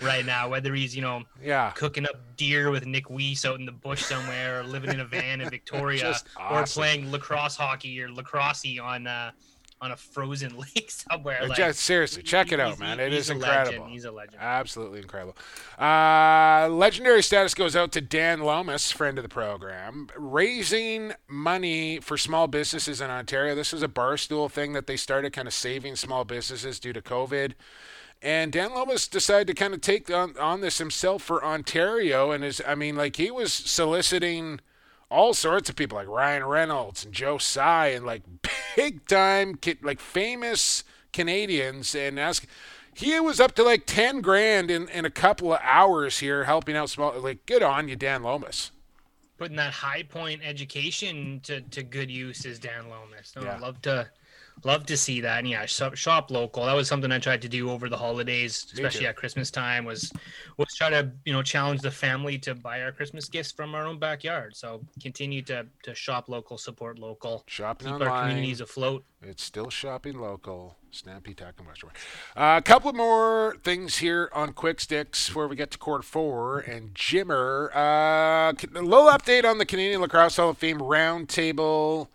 right now. Whether he's you know Yeah. cooking up deer with Nick Weiss out in the bush somewhere, or living in a van in *laughs* Victoria, Just or playing lacrosse hockey or lacrosse on uh, on a frozen *laughs* lake somewhere. Like, Just seriously, check it out, man. It is incredible. legend. He's a legend. Absolutely incredible. Uh, legendary status goes out to Dan Lomas, friend of the program, raising money for small businesses in Ontario. This is a barstool thing that they started, kind of saving small businesses due to COVID. And Dan Lomas decided to kind of take on, on this himself for Ontario, and is I mean, like he was soliciting all sorts of people like Ryan Reynolds and Joe Tsai and like *laughs* big time, like famous Canadians, and ask. He was up to like ten grand in, in a couple of hours here, helping out small. Like, good on you, Dan Lomas. putting that high point education to, to good use is Dan Lomas. Oh, no, Yeah. I'd love to love to see that. And yeah, shop, shop local. That was something I tried to do over the holidays, especially at Christmas time. Was was try to you know challenge the family to buy our Christmas gifts from our own backyard. So continue to to shop local, support local, Shopping keep online. our communities afloat. It's still shopping local. Stampede Tack and Western. Uh, a couple more things here on Quick Sticks before we get to quarter four. And Jimmer, uh, a little update on the Canadian Lacrosse Hall of Fame Roundtable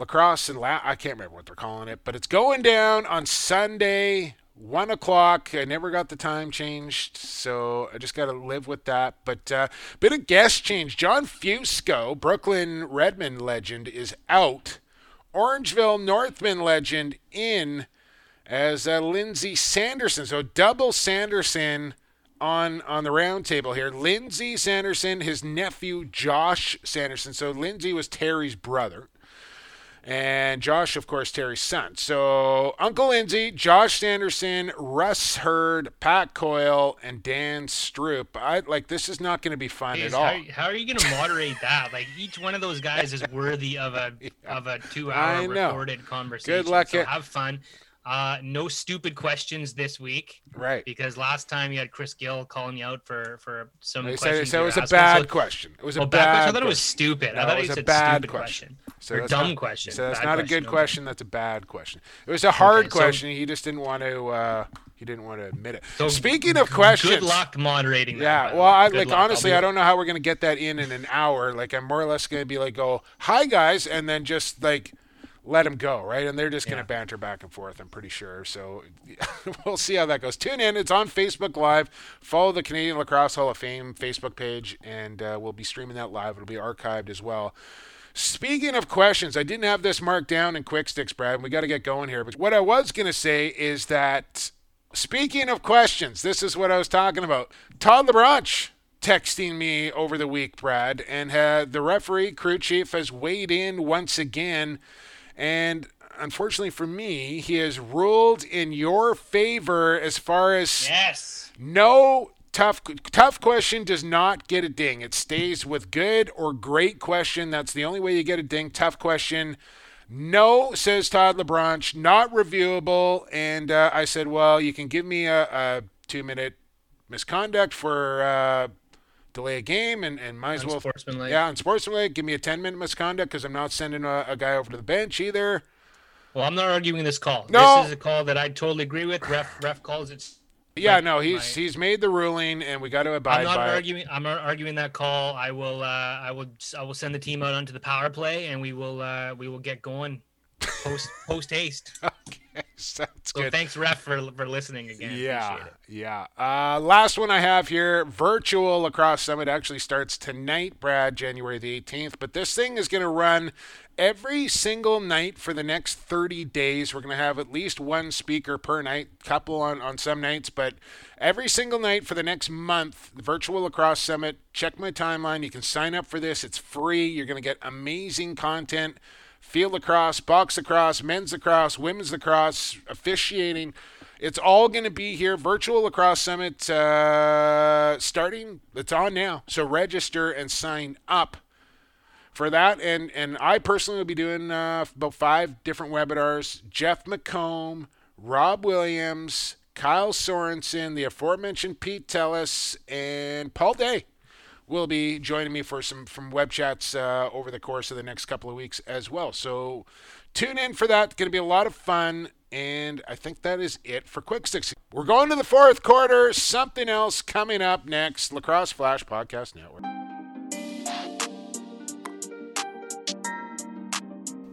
Lacrosse and La- I can't remember what they're calling it, but it's going down on Sunday, one o'clock. I never got the time changed, so I just got to live with that. But uh, bit of guest change. John Fusco, Brooklin Redmen legend, is out Orangeville Northmen legend in as uh, Lindsay Sanderson. So double Sanderson on on the round table here. Lindsay Sanderson, his nephew Josh Sanderson. So Lindsay was Terry's brother. And Josh, of course, Terry's son. So Uncle Lindsay, Josh Sanderson, Russ Hurd, Pat Coyle, and Dan Stroup. I like this is not going to be fun Jeez, at all. How, how are you going to moderate that? Like each one of those guys is worthy of a *laughs* of a two hour recorded conversation. Good luck So have fun. Uh, no stupid questions this week. Right. Because last time you had Chris Gill calling you out for for some They questions. said it was a bad So- question. It was a Oh, bad. question? I thought it was stupid. No, I thought it was a bad stupid question. So or dumb not- question. So that's Bad not a question, good okay. question. That's a bad question. It was a hard Okay, so- question. he just didn't want to. Uh, he didn't want to admit it. So Speaking of questions, Good luck moderating that. Yeah, well. I like luck. Honestly, be- I don't know how we're gonna get that in in an hour. Like, I'm more or less gonna be like, go, hi guys, and then just like let them go, right? And they're just gonna banter back and forth. I'm pretty sure. So *laughs* we'll see how that goes. Tune in. It's on Facebook Live. Follow the Canadian Lacrosse Hall of Fame Facebook page, and uh, we'll be streaming that live. It'll be archived as well. Speaking of questions, I didn't have this marked down in quick sticks, Brad. We got to get going here. But what I was going to say is that, speaking of questions, this is what I was talking about. Todd LeBranch texting me over the week, Brad, and had the referee, crew chief, has weighed in once again. And unfortunately for me, he has ruled in your favor as far as yes. no tough tough question does not get a ding. It stays with good or great question. That's the only way you get a ding. Tough question. No, says Todd LeBranch, not reviewable. And uh, I said, well, you can give me a, a two minute misconduct for uh, delay a game and, and might as well. Unsportsmanlike. Yeah, unsportsmanlike. Give me a 10 minute misconduct because I'm not sending a, a guy over to the bench either. Well, I'm not arguing this call. No. This is a call that I totally agree with. Ref ref calls it. Yeah, like no, he's my- he's made the ruling and we got to abide I'm not by it. arguing. I'm not arguing that call. I will. Uh, I will. I will send the team out onto the power play, and we will. Uh, we will get going. Post *laughs* post haste. okay, sounds So good. thanks, ref, for for listening again. Yeah, Appreciate it. yeah. Uh, last one I have here, virtual lacrosse summit actually starts tonight, Brad, January the 18th. But this thing is going to run every single night for the next 30 days. We're going to have at least one speaker per night, couple on on some nights, but every single night for the next month, the virtual lacrosse summit. Check my timeline. You can sign up for this. It's free. You're going to get amazing content field lacrosse, box lacrosse, men's lacrosse, women's lacrosse, officiating. It's all going to be here. Virtual Lacrosse Summit uh, starting. It's on now. So register and sign up for that. And and I personally will be doing uh, about five different webinars. Jeff McComb, Rob Williams, Kyle Sorensen, the aforementioned Pete Tellis, and Paul Day will be joining me for some from web chats uh, over the course of the next couple of weeks as well. So tune in for that. Going to be a lot of fun. And I think that is it for Quick Sticks. We're going to the fourth quarter. Something else coming up next. Lacrosse Flash Podcast Network.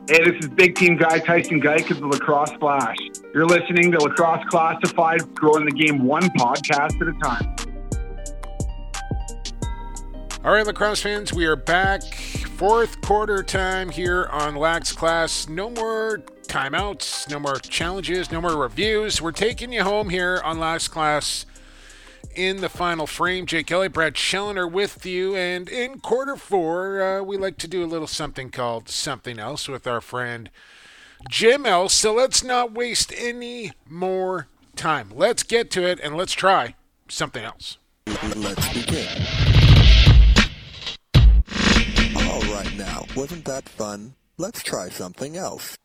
Hey, this is big team guy Tyson Geik of the Lacrosse Flash. You're listening to Lacrosse Classified, growing the game one podcast at a time. All right, lacrosse fans, we are back. Fourth quarter time here on Lax Class. No more timeouts, no more challenges, no more reviews. We're taking you home here on Lax Class in the final frame. Jake Kelly, Brad Challoner with you. And in quarter four, uh, we like to do a little something called Something Else with our friend Jim Else. So let's not waste any more time. Let's get to it and let's try something else. Let's begin. Wasn't that fun? Let's try something else.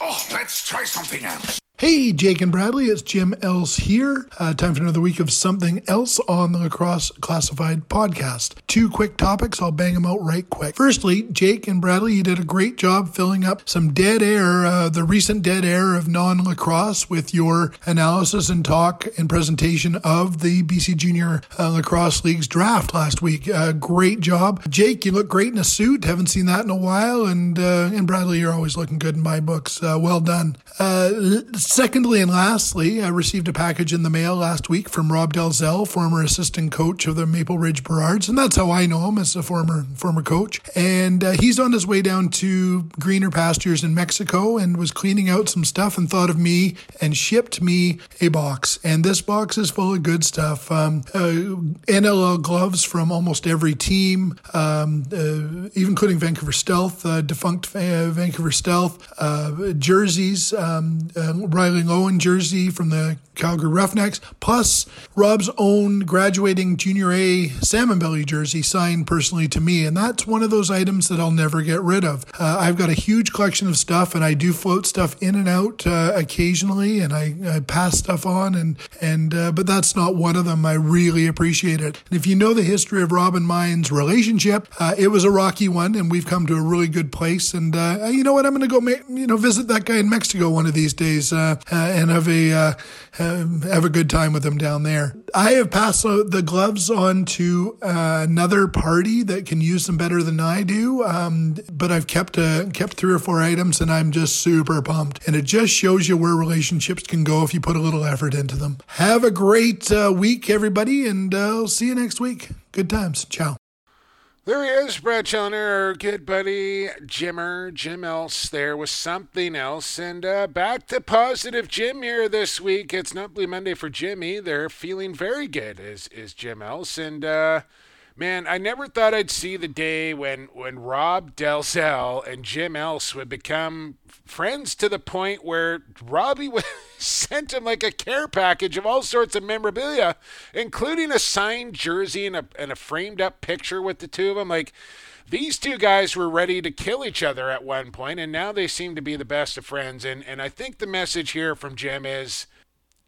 Oh, let's try something else. Hey, Jake and Bradley, it's Jim Else here. Uh, time for another week of something else on the Lacrosse Classified podcast. Two quick topics, I'll bang them out right quick. Firstly, Jake and Bradley, you did a great job filling up some dead air, uh, the recent dead air of non lacrosse with your analysis and talk and presentation of the BC Junior uh, Lacrosse League's draft last week. Uh, great job. Jake, you look great in a suit. Haven't seen that in a while. And, uh, and Bradley, you're always looking good in my books. Uh, well done. Secondly and lastly, I received a package in the mail last week from Rob Delzell, former assistant coach of the Maple Ridge Burrards, and that's how I know him as a former former coach. And uh, he's on his way down to greener pastures in Mexico and was cleaning out some stuff and thought of me and shipped me a box. And this box is full of good stuff. Um, uh, NLL gloves from almost every team, um, uh, even including Vancouver Stealth, uh, defunct uh, Vancouver Stealth, uh, jerseys. Um, Riley Loewen jersey from the Calgary Roughnecks, plus Rob's own graduating Junior A Salmon Belly jersey signed personally to me. And that's one of those items that I'll never get rid of. Uh, I've got a huge collection of stuff and I do float stuff in and out uh, occasionally and I, I, pass stuff on and, and, uh, but that's not one of them. I really appreciate it. And if you know the history of Rob and mine's relationship, uh, it was a rocky one and we've come to a really good place. And, uh, you know what? I'm going to go, ma- you know, visit that guy in Mexico one of these days uh, and have a, have a good time with them down there. I have passed the gloves on to uh, another party that can use them better than I do, um, but I've kept uh, kept three or four items, and I'm just super pumped. And it just shows you where relationships can go if you put a little effort into them. Have a great uh, week, everybody, and uh, I'll see you next week. Good times. Ciao. There he is, Brad Challoner, our good buddy Jimmer, Jim Else there with something else. And uh, back to positive Jim here this week. It's not Blue Monday for Jimmy. They're feeling very good, is, is Jim Else. And uh, Man, I never thought I'd see the day when, when Rob Delzell and Jim Else would become friends to the point where Robbie *laughs* sent him like a care package of all sorts of memorabilia, including a signed jersey and a, and a framed up picture with the two of them. Like, these two guys were ready to kill each other at one point, and now they seem to be the best of friends. And, and I think the message here from Jim is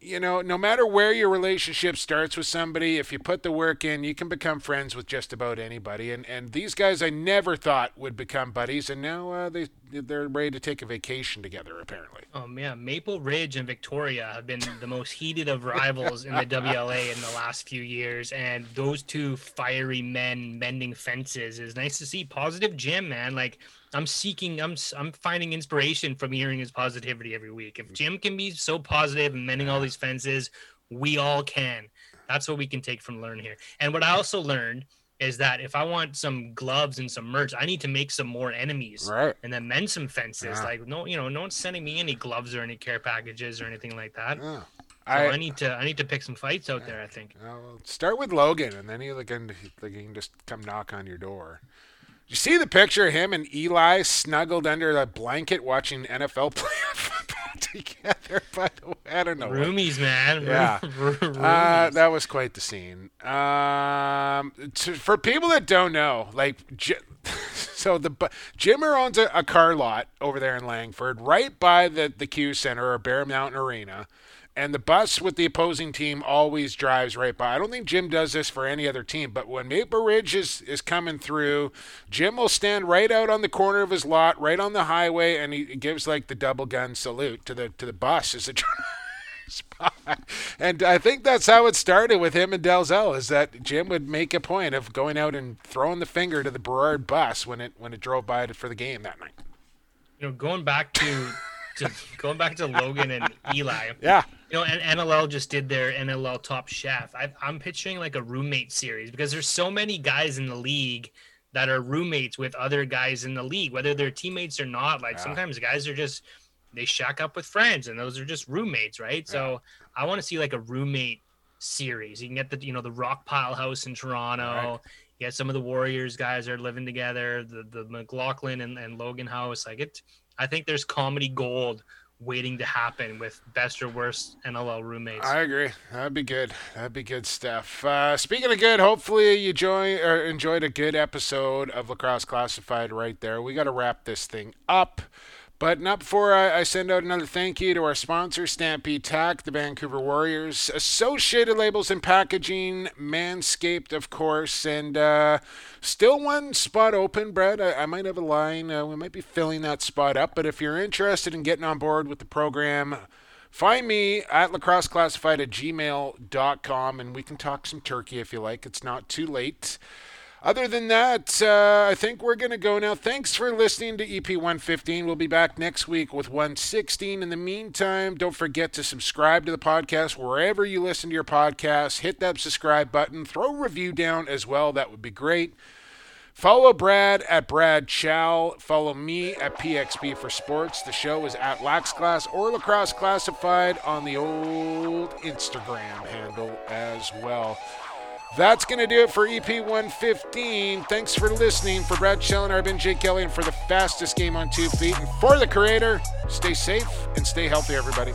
you know, no matter where your relationship starts with somebody, if you put the work in, you can become friends with just about anybody. And and these guys, I never thought would become buddies, and now uh, they they're ready to take a vacation together. Apparently. Oh yeah, Maple Ridge and Victoria have been the most heated of rivals in the WLA in the last few years, and those two fiery men mending fences is nice to see. Positive Jim, man, like I'm seeking, I'm I'm finding inspiration from hearing his positivity every week. If Jim can be so positive and mending all these fences, we all can. That's what we can take from learn here. And what I also learned is that if I want some gloves and some merch, I need to make some more enemies, right? And then mend some fences. Yeah. Like no, you know, no one's sending me any gloves or any care packages or anything like that. Yeah. So I, I, need to I need to pick some fights out there. I think. Well, start with Logan, and then he can he can just come knock on your door you see the picture of him and Eli snuggled under a blanket watching NFL *laughs* playoff together? By the way, I don't know. Roomies, man. Yeah, uh, that was quite the scene. Um, to, for people that don't know, like. *laughs* so the Jimmer owns a, a, car lot over there in Langford, right by the the Q Center or Bear Mountain Arena and the bus with the opposing team always drives right by. I don't think Jim does this for any other team, but when Maple Ridge is, is coming through, Jim will stand right out on the corner of his lot, right on the highway, and he gives like the double gun salute to the to the bus as it *laughs* spot. And I think that's how it started with him and Delzell, is that Jim would make a point of going out and throwing the finger to the Burrard bus when it when it drove by for the game that night. You know, going back to to going back to Logan and Eli. Yeah. You know, and NLL just did their NLL Top Chef. I, I'm picturing like a roommate series because there's so many guys in the league that are roommates with other guys in the league, whether they're teammates or not. Like yeah. sometimes guys are just they shack up with friends, and those are just roommates, right? Yeah. So I want to see like a roommate series. You can get the you know the Rock Pile House in Toronto. Right. Yeah, some of the Warriors guys are living together. The the McLaughlin and, and Logan House. Like it, I think there's comedy gold waiting to happen with best or worst NLL roommates. I agree. That'd be good. That'd be good stuff. Uh, speaking of good, hopefully you join or enjoyed a good episode of Lacrosse Classified right there. We got to wrap this thing up. But not before I, I, send out another thank you to our sponsor, Stampede Tack, the Vancouver Warriors, Associated Labels and Packaging, Manscaped, of course, and uh, still one spot open, Brett. I, I might have a line. Uh, we might be filling that spot up, but if you're interested in getting on board with the program, find me at lacrosseclassified at gmail.com and we can talk some turkey if you like. It's not too late. Other than that, uh, I think we're going to go now. Thanks for listening to EP 115. We'll be back next week with 116. In the meantime, don't forget to subscribe to the podcast wherever you listen to your podcasts. Hit that subscribe button. Throw a review down as well. That would be great. Follow Brad at Brad Chow. Follow me at PXP for Sports. The show is at Lax Class or Lacrosse Classified on the old Instagram handle as well. That's going to do it for EP 115. Thanks for listening. For Brad Challoner, I've been Jake Kelly, and for the fastest game on two feet, and for the creator, stay safe and stay healthy, everybody.